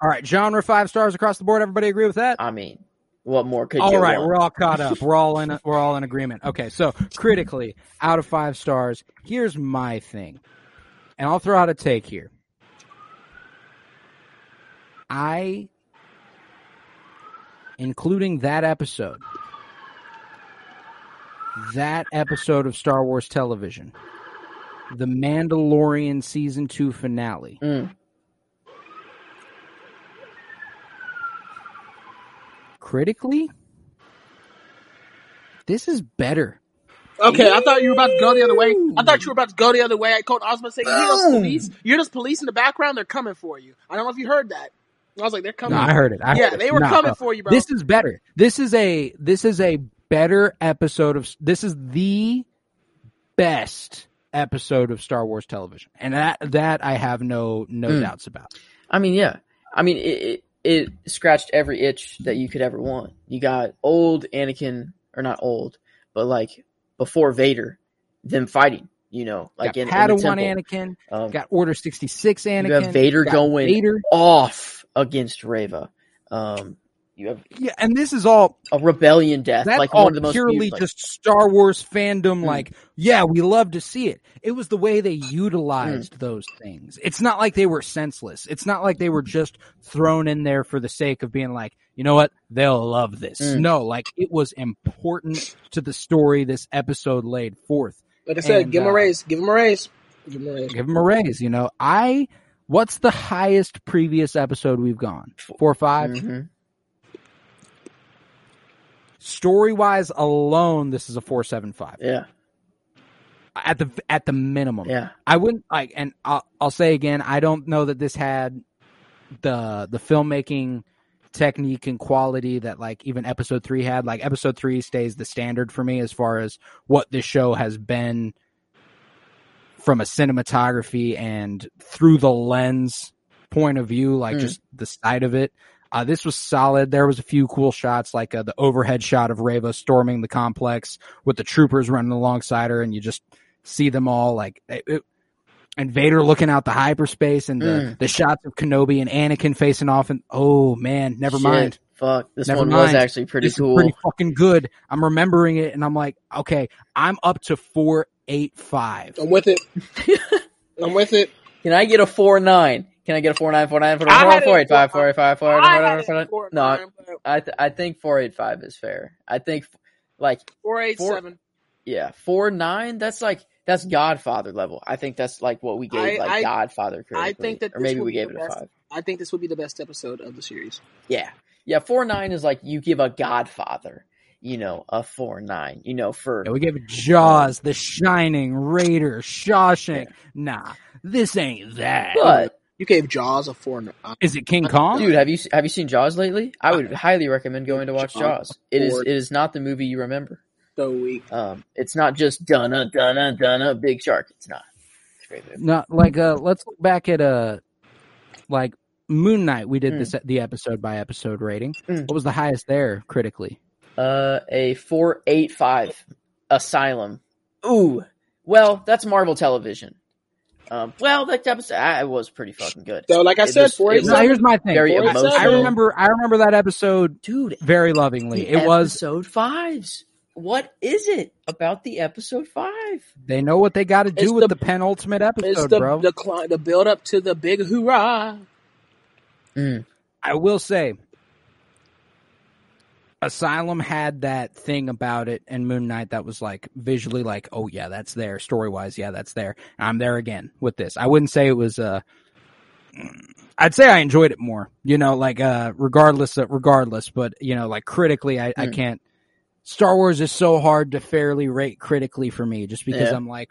All right, genre five stars across the board. Everybody agree with that? I mean, what more could All you right, want? we're all caught up. We're all in. We're all in agreement. Okay, so critically, out of five stars, here's my thing, and I'll throw out a take here. I, including that episode, that episode of Star Wars television, the Mandalorian season two finale. Mm. Critically, this is better. Okay, I thought you were about to go the other way. I thought you were about to go the other way. I told Ozma was about to say, you hear those Boom. police? You hear those police in the background? They're coming for you. I don't know if you heard that. I was like, they're coming. No, I heard it. I yeah, heard it. they were No, coming no. for you, bro. This is better. This is a this is a better episode of this is the best episode of Star Wars television, and that that I have no no Mm. doubts about. I mean, yeah. I mean, it, it it scratched every itch that you could ever want. You got old Anakin, or not old, but like before Vader, them fighting. You know, like got in, in the Padawan temple. Anakin, Um, got Order sixty six Anakin, you have Vader going Vader. off against Reva. Um, you have Yeah, and this is all a rebellion death, that's like all one of the most purely beautiful- like- just Star Wars fandom. Mm. Like, yeah, we love to see it. It was the way they Mm. utilized those things. It's not like they were senseless. It's not like they were just thrown in there for the sake of being like, you know what, they'll love this. Mm. No, like it was important to the story this episode laid forth. like I said, and, give him a uh, raise. Give him a raise. Give him a raise. Give them a raise. You know, I. What's the highest previous episode we've gone? Four or five. Mhm. Story wise alone, this is a four seven five Yeah, at the at the minimum. yeah. I wouldn't like, and I'll, I'll say again, I don't know that this had the the filmmaking technique and quality that like even episode three had. Like episode three stays the standard for me as far as what this show has been from a cinematography and through the lens point of view, like Mm. just the side of it. Uh, this was solid. There was a few cool shots, like uh, the overhead shot of Reva storming the complex with the troopers running alongside her, and you just see them all like it, it- and Vader looking out the hyperspace, and the Mm. the shots of Kenobi and Anakin facing off. And oh man, never Shit, mind. Fuck, this Never one was actually pretty this cool. pretty fucking good. I'm remembering it, and I'm like, okay, I'm up to four eight five. I'm with it. I'm with it. Can I get a four nine? Can I get a four nine four nine four I nine had four it eight five four- four eight five four I nine had four it nine? four, No, I th- I think four eight five is fair. I think like four eight Four- seven. yeah four nine. That's like that's Godfather level. I think that's like what we gave I- like I- Godfather. I think that or maybe we gave the it a five. I think this would be the best episode of the series. Yeah, yeah. Four nine is like you give a Godfather. You know, a four nine. You know, for Yeah, we gave it Jaws, The Shining, Raider, Shawshank. Nah, this ain't that. but You gave Jaws a four. nine. Is it King Kong? dude, have you have you seen Jaws lately? I would highly recommend going to watch Jaws. Jaws. It is it is not the movie you remember. so weak. Um, it's not just dunna dunna dunna big shark. It's not. It's great movie. Not like uh let's look back at uh like Moon Knight. We did Mm. this the episode by episode rating. Mm. What was the highest there critically? Uh, a four eight five Asylum. Ooh, well, that's Marvel Television. Um, well, that episode I was pretty fucking good, So, like I It said, was- four was Now here's my thing. very Four eight seven. emotional. I remember I remember that episode dude. very lovingly. the It was episode fives. What is it about the episode five? they know what they got to do It's with the- the, penultimate It's episode, the bro. the cli- the build up to the big hoorah. Mm. I will say, Asylum had that thing about it, and Moon Knight that was like visually like, oh yeah, that's there. Story wise, yeah, that's there. I'm there again with this. I wouldn't say it was. Uh, I'd say I enjoyed it more. You know, like uh, regardless, of, regardless, but you know, like critically, I, I Mm. can't. Star Wars is so hard to fairly rate critically for me, just because Yeah. I'm like,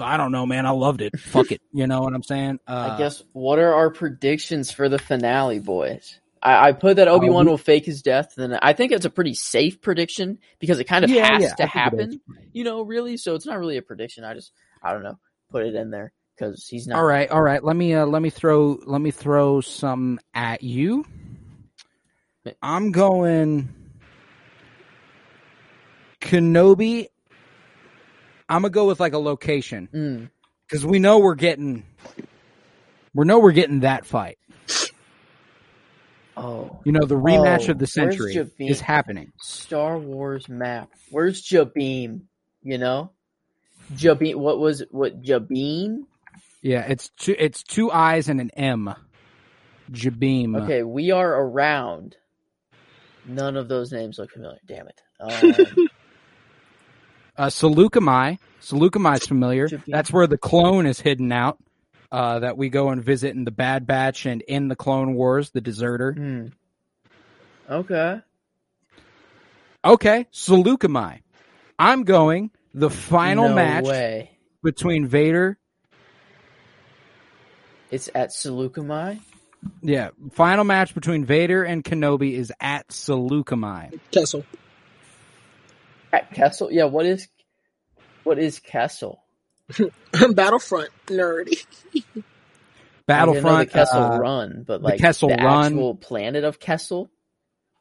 I don't know, man. I loved it. Fuck it. You know what I'm saying? Uh, I guess what are our predictions for the finale, boys? I, I put that Obi Wan we- will fake his death, and I think it's a pretty safe prediction because it kind of Yeah, has yeah, to I happen. You know, really. So it's not really a prediction. I just I don't know, put it in there because he's not. All right, all right. Let me uh, let me throw let me throw some at you. I'm going Kenobi. I'm gonna go with like a location Mm, because we know we're getting we know we're getting that fight. Oh, You know, the rematch Oh, of the century is happening. Star Wars map. Where's Jabiim? You know, Jabiim. What was what Jabiim? Yeah, it's two it's two eyes and an M. Jabiim. Okay, we are around. None of those names look familiar. Damn it. Um, Uh, Saleucami. Saleucami's familiar. Should be. That's where the clone is hidden out. Uh, that we go and visit in the Bad Batch and in the Clone Wars, the deserter. hmm. Okay. Okay, Saleucami. I'm going the final no match Way. between Vader. It's at Saleucami. Yeah, final match between Vader and Kenobi is at Saleucami. Kessel. At Kessel. Yeah. What is what is Kessel? Battlefront nerdy. I didn't know Battlefront. the Kessel uh, Run, but like Kessel the Run. actual planet of Kessel.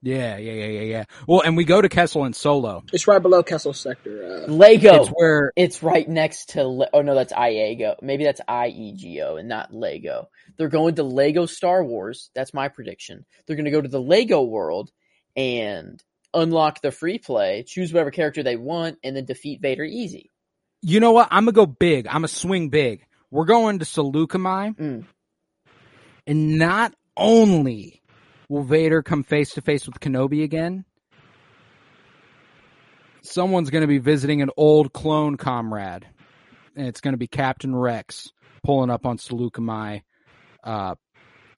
Yeah, yeah, yeah, yeah, yeah. Well, and we go to Kessel and Solo. It's right below Kessel sector. Uh, Lego. It's where It's right next to. Le- oh no, that's IEGO. Maybe that's IEGO and not Lego. They're going to Lego Star Wars. That's my prediction. They're going to go to the Lego world and unlock the free play, choose whatever character they want, and then defeat Vader easy. you know what? I'm gonna go big. I'm gonna swing big. We're going to Saleucami, Mm. and not only will Vader come face to face with Kenobi again, someone's gonna be visiting an old clone comrade, and it's gonna be Captain Rex pulling up on Saleucami, uh,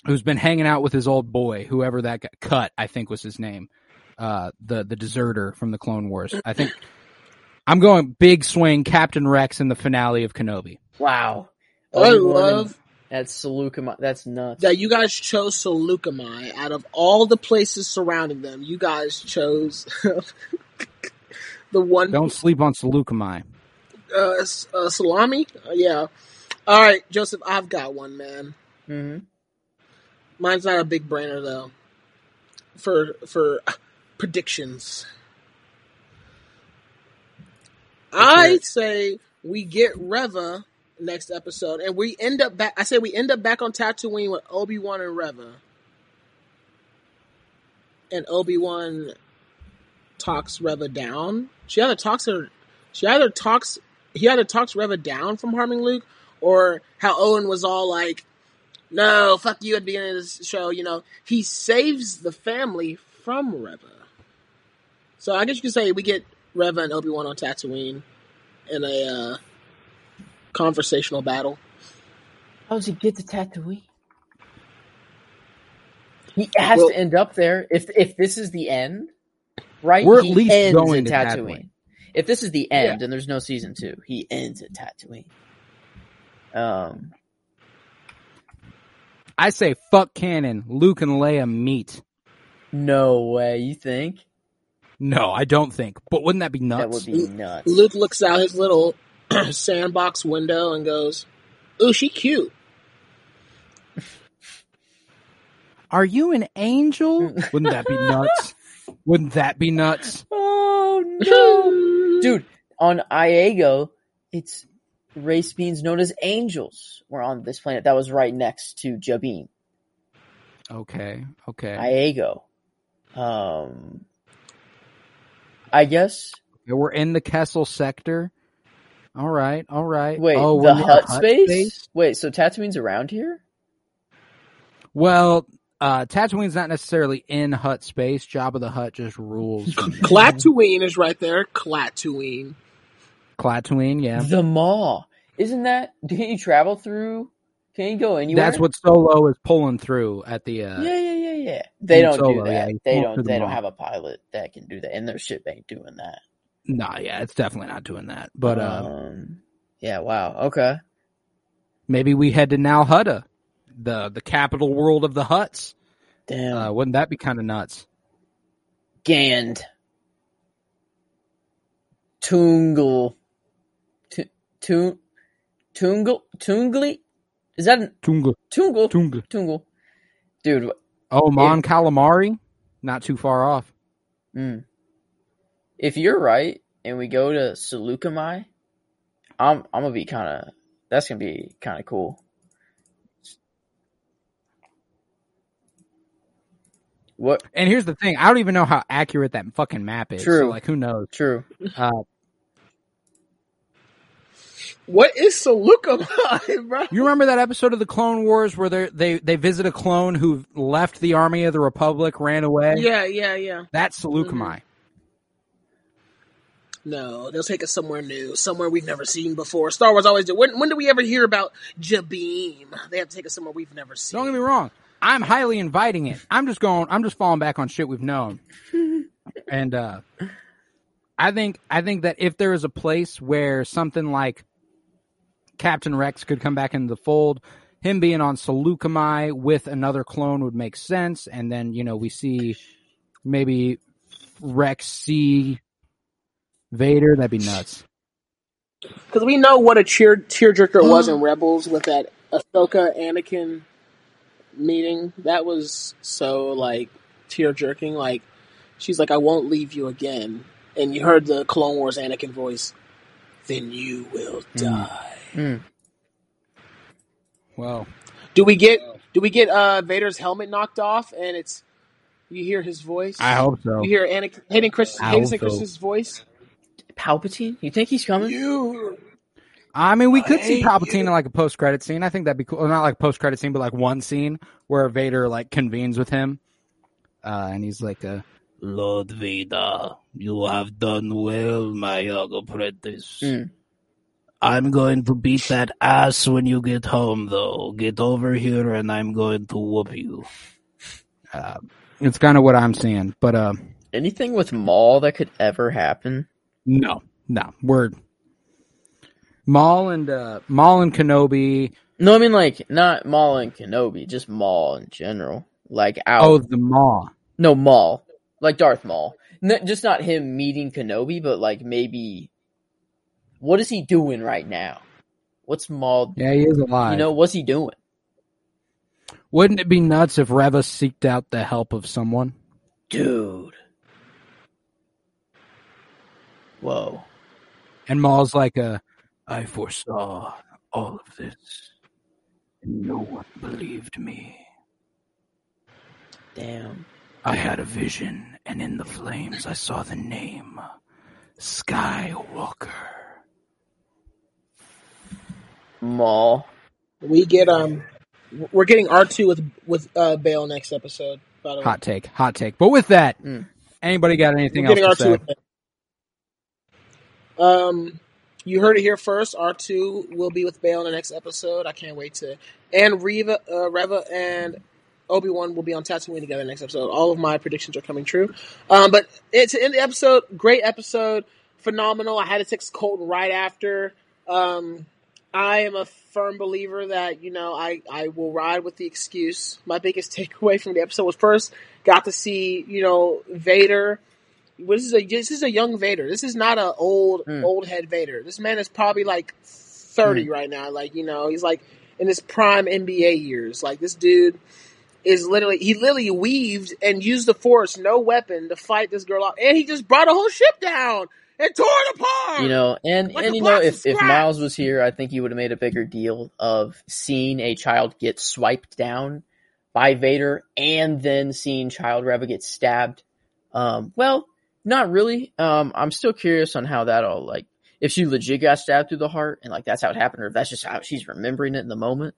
who's been hanging out with his old boy, whoever that got cut, I think was his name, uh, the the deserter from the Clone Wars. I think. I'm going big swing Captain Rex in the finale of Kenobi. Wow. I love That's Salukama. That's nuts. that you guys chose Saleucami out of all the places surrounding them. You guys chose the one Don't sleep on Saleucami. uh, uh, salami. Uh, yeah. All right, Joseph. I've got one, man. hmm Mine's not a big brainer though. For for predictions, I say we get Reva next episode, and we end up back. I say we end up back on Tatooine with Obi Wan and Reva, and Obi Wan talks Reva down. She either talks her, she either talks he either talks Reva down from harming Luke, or how Owen was all like, "No, fuck you" at the beginning of this show. You know, he saves the family from Reva. So I guess you could say we get Reva and Obi Wan on Tatooine in a uh, conversational battle. How does he get to Tatooine? He has Well- to end up there. If if this is the end, right? We're at he least ends going at to Tatooine. Tatooine. If this is the end and there's no season two, he ends at Tatooine. Um, I say fuck canon. Luke and Leia meet. no way. You think No, I don't think. But wouldn't that be nuts? that would be nuts? Luke looks out his little sandbox window and goes, "Ooh, she cute." Are you an angel? Wouldn't that be nuts? Wouldn't that be nuts? Oh no, dude! On Iego, it's race beings known as angels were on this planet that was right next to Jabiim. Okay, okay. Iego. Um, I guess. We're in the Kessel sector. All right, all right. Wait, oh, the we're Hutt, space? Wait, so Tatooine's around here? Well, uh, Tatooine's not necessarily in Hutt space. Jabba the Hutt just rules. from there. Klatooine is right there. Klatooine. Klatooine, yeah. The Maw. Isn't that? Can you travel through? Can you go anywhere? That's what Solo is pulling through at the. Uh, Yeah, yeah, yeah, yeah. They don't Solo, do that. you they don't. the They don't have a pilot that can do that, and their ship ain't doing that. Nah, yeah, it's definitely not doing that. But uh, um, yeah. Wow. Okay. maybe we head to Nal Hutta, the the capital world of the Hutts. Damn. Uh, wouldn't that be kind of nuts? Gand. Tungle. Tu- Tu- Tungle. Tungli. Is that an Tunga, Tungle? Tunga. Tungle. Dude. Oh, Mon Calamari, not too far off. Mm. If you're right and we go to Saleucami, I'm I'm gonna be kind of that's gonna be kind of cool. What? And here's the thing: I don't even know how accurate that fucking map is. True. So, like, who knows? True. Uh, What is Saleucami, bro? you remember that episode of the Clone Wars where they they they visit a clone who left the army of the Republic, ran away? Yeah, yeah, yeah. That's Seleucami. No, they'll take us somewhere new, somewhere we've never seen before. Star Wars always do. When when do we ever hear about Jabiim? They have to take us somewhere we've never seen. Don't get me wrong. I'm highly inviting it. I'm just going. I'm just falling back on shit we've known. and uh, I think I think that if there is a place where something like Captain Rex could come back into the fold, him being on Saleucami with another clone would make sense. And then you know we see maybe Rex see Vader. That'd be nuts. Because we know what a cheer tearjerker it was in Rebels with that Ahsoka Anakin meeting. That was so like tear jerking. Like she's like, "I won't leave you again," and you heard the Clone Wars Anakin voice. Then you will die. Mm. Well, Do we get do we get uh Vader's helmet knocked off and it's you hear his voice? I hope so. You hear Anakin Hayden Chris Hayden so. Christensen's voice. Palpatine? You think he's coming? You I mean, we could see Palpatine you. in like a post credit scene. I think that'd be cool. Well, not like post credit scene, but like one scene where Vader like convenes with him, uh, and he's like, uh, "Lord Vader, you have done well, my young apprentice. Mm. I'm going to beat that ass when you get home, though. Get over here, and I'm going to whoop you." Uh, it's kind of what I'm seeing, but uh, Anything with Maul that could ever happen? No, no, we're Maul and uh, Maul and Kenobi No, I mean like not Maul and Kenobi, just Maul in general. Like out. Oh, the Maw. No, Maul. Like Darth Maul. N- just not him meeting Kenobi, but like maybe. What is he doing right now? What's Maul? Yeah, he is alive. You know, what's he doing? wouldn't it be nuts if Reva seeked out the help of someone? Dude. Whoa. And Maul's like a, I foresaw all of this, and no one believed me. Damn. I had a vision, and in the flames I saw the name Skywalker. Maul. We get um, we're getting R two with with uh Bail next episode. By the way, Hot take, hot take. But with that, Mm. anybody got anything we're getting R else to two say? Um, you heard it here first. R two will be with Bail in the next episode. I can't wait to. And Reva, uh, Reva and Obi Wan will be on Tatooine together next episode. All of my predictions are coming true. Um, but it's in the episode. Great episode, phenomenal. I had to text Colton right after. Um, I am a firm believer that you know I I will ride with the excuse. My biggest takeaway from the episode was first got to see you know Vader. This is a this is a young Vader. This is not a old Mm. old head Vader. This man is probably like thirty right now. Like you know he's like in his prime NBA years. Like this dude is literally he literally weaved and used the force, no weapon, to fight this girl off, and he just brought a whole ship down and tore it apart. You know, and Like and you know, if if. Miles was here, I think he would have made a bigger deal of seeing a child get swiped down by Vader, and then seeing Child Reva get stabbed. Um, well, not really. Um, I'm still curious on how that all like if she legit got stabbed through the heart, and like that's how it happened, or if that's just how she's remembering it in the moment.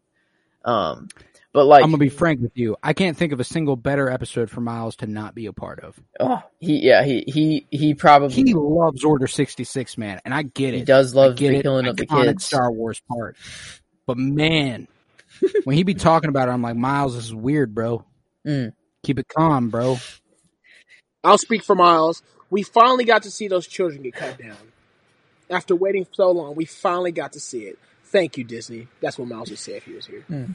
Um, but like, I'm gonna be frank with you. I can't think of a single better episode for Miles to not be a part of. oh, he yeah, he he he probably He loves Order 66, man, and I get it. he does I love get the it. killing of the Iconic kids. Star Wars part. But man, when he be talking about it, I'm like, Miles, this is weird, bro. Mm. Keep it calm, bro. I'll speak for Miles. We finally got to see those children get cut down. After waiting so long, we finally got to see it. Thank you, Disney. That's what Miles would say if he was here. Hmm.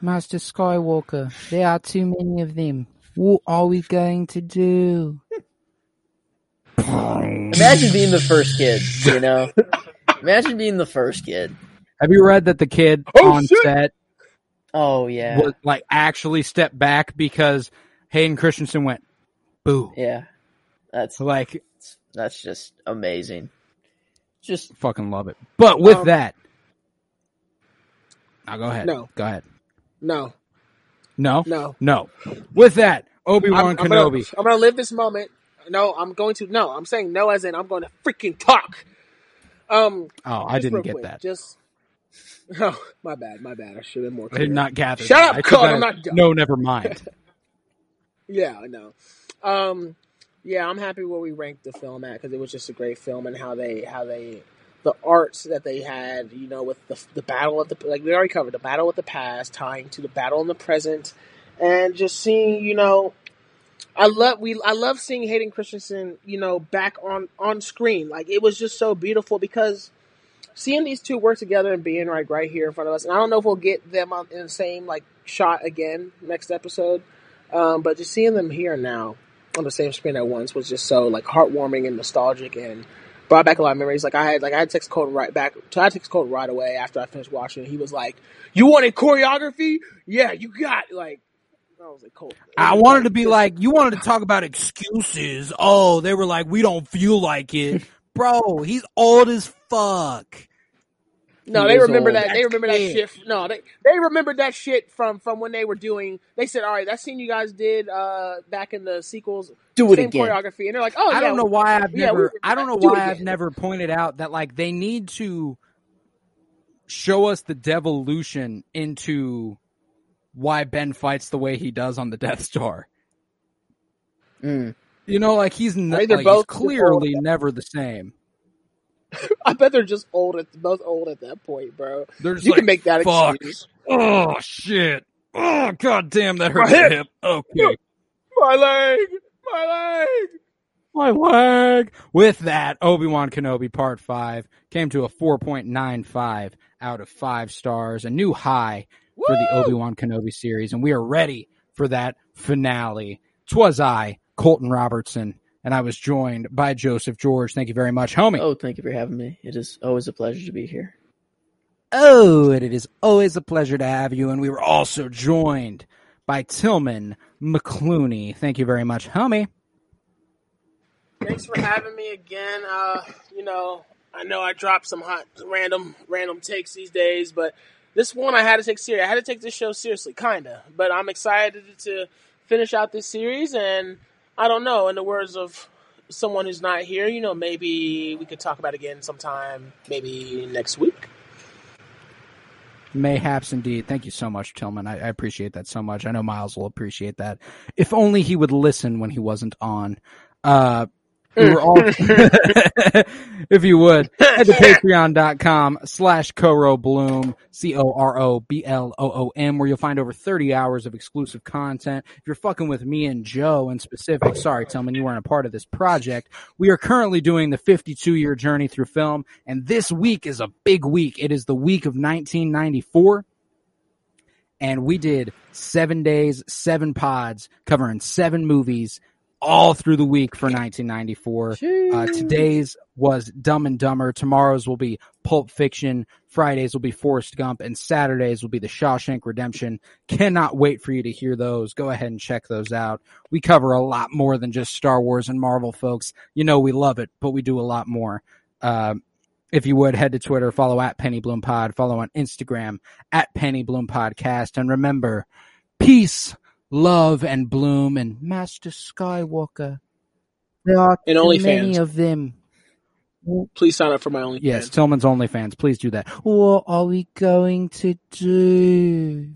Master Skywalker, there are too many of them. What are we going to do? Imagine being the first kid, you know. Imagine being the first kid. Have you read that the kid Oh, on shit. set Oh yeah, was like actually stepped back because Hayden Christensen went boo. yeah. That's Like that's just amazing. Just fucking love it. But with Um, that, now go ahead. No. go ahead. No, No, no. no. With that, Obi Wan I'm, I'm Kenobi. Gonna, I'm gonna live this moment. No, I'm going to. No, I'm saying no, as in I'm going to freaking talk. Um, oh, I didn't real get quick, that. Just. Oh, my bad, my bad. I should have been more. I did not gather. Shut that. up, I Cole, I'm not done. No, never mind. Yeah, I know. Um, yeah, I'm happy where we ranked the film at because it was just a great film and how they how they the arts that they had, you know, with the the battle of the like we already covered the battle with the past, tying to the battle in the present, and just seeing, you know, I love we I love seeing Hayden Christensen, you know, back on on screen. Like it was just so beautiful because seeing these two work together and being like right here in front of us. And I don't know if we'll get them on, in the same like shot again next episode, um, but just seeing them here now on the same screen at once was just so like heartwarming and nostalgic and brought back a lot of memories. Like I had like I had text Colton right back. So I had text Colton right away after I finished watching. He was like, "You wanted choreography? Yeah, you got it." like." I was like, Colton. I wanted to be like, you wanted to talk about excuses. Oh, they were like, we don't feel like it. Bro, he's old as fuck. No, they remember old. that. They remember that it. shit. No, they they remembered that shit from from when they were doing. They said, "All right, that scene you guys did uh back in the sequels, do it same again. choreography," and they're like, "Oh, I yeah, don't know why I've yeah, never I don't know do why I've never pointed out that like they need to show us the devolution into why Ben fights the way he does on the Death Star. Mm. You know, like he's, I n- they're like, both he's clearly never the same. I bet they're just old at both old at that point, bro. They're You like, can make that fuck. excuse. oh shit, oh god damn, that hurt My hip. hip. Okay, My leg, my leg. my leg. With that, Obi Wan Kenobi Part Five came to a 4.95 out of five stars, a new high for the Obi Wan Kenobi series, and we are ready for that finale. Twas I, Colton Robertson, and I was joined by Joseph George. Thank you very much, homie. Oh, thank you for having me. It is always a pleasure to be here. Oh, and it is always a pleasure to have you. And we were also joined by Tillman McClooney. Thank you very much, homie. Thanks for having me again. Uh, you know, I know I dropped some hot, random, random takes these days, but this one I had to take serious. I had to take this show seriously, kinda. But I'm excited to finish out this series, and I don't know. In the words of someone who's not here, you know, maybe we could talk about it again sometime, maybe next week. Mayhaps indeed. Thank you so much, Tillman. I, I appreciate that so much. I know Miles will appreciate that. If only he would listen when he wasn't on. Uh, we were all, if you would, head to patreon.com slash Coro Bloom, C-O-R-O-B-L-O-O-M, where you'll find over 30 hours of exclusive content. If you're fucking with me and Joe in specific, sorry, Tillman, you weren't a part of this project. We are currently doing the 52 year journey through film, and this week is a big week. It is the week of 1994 and we did seven days, seven pods covering seven movies all through the week for 1994. Uh, today's was Dumb and Dumber. Tomorrow's will be Pulp Fiction. Fridays will be Forrest Gump, and Saturdays will be The Shawshank Redemption. Cannot wait for you to hear those. Go ahead and check those out. We cover a lot more than just Star Wars and Marvel, folks. You know we love it, but we do a lot more. Um, if you would head to Twitter, follow at Penny Bloom Pod, follow on Instagram at Penny Bloom Podcast, and remember, peace, love, and bloom, and Master Skywalker. There are And too OnlyFans. many of them. Please sign up for my OnlyFans. Yes, Tillman's OnlyFans. Please do that. What are we going to do?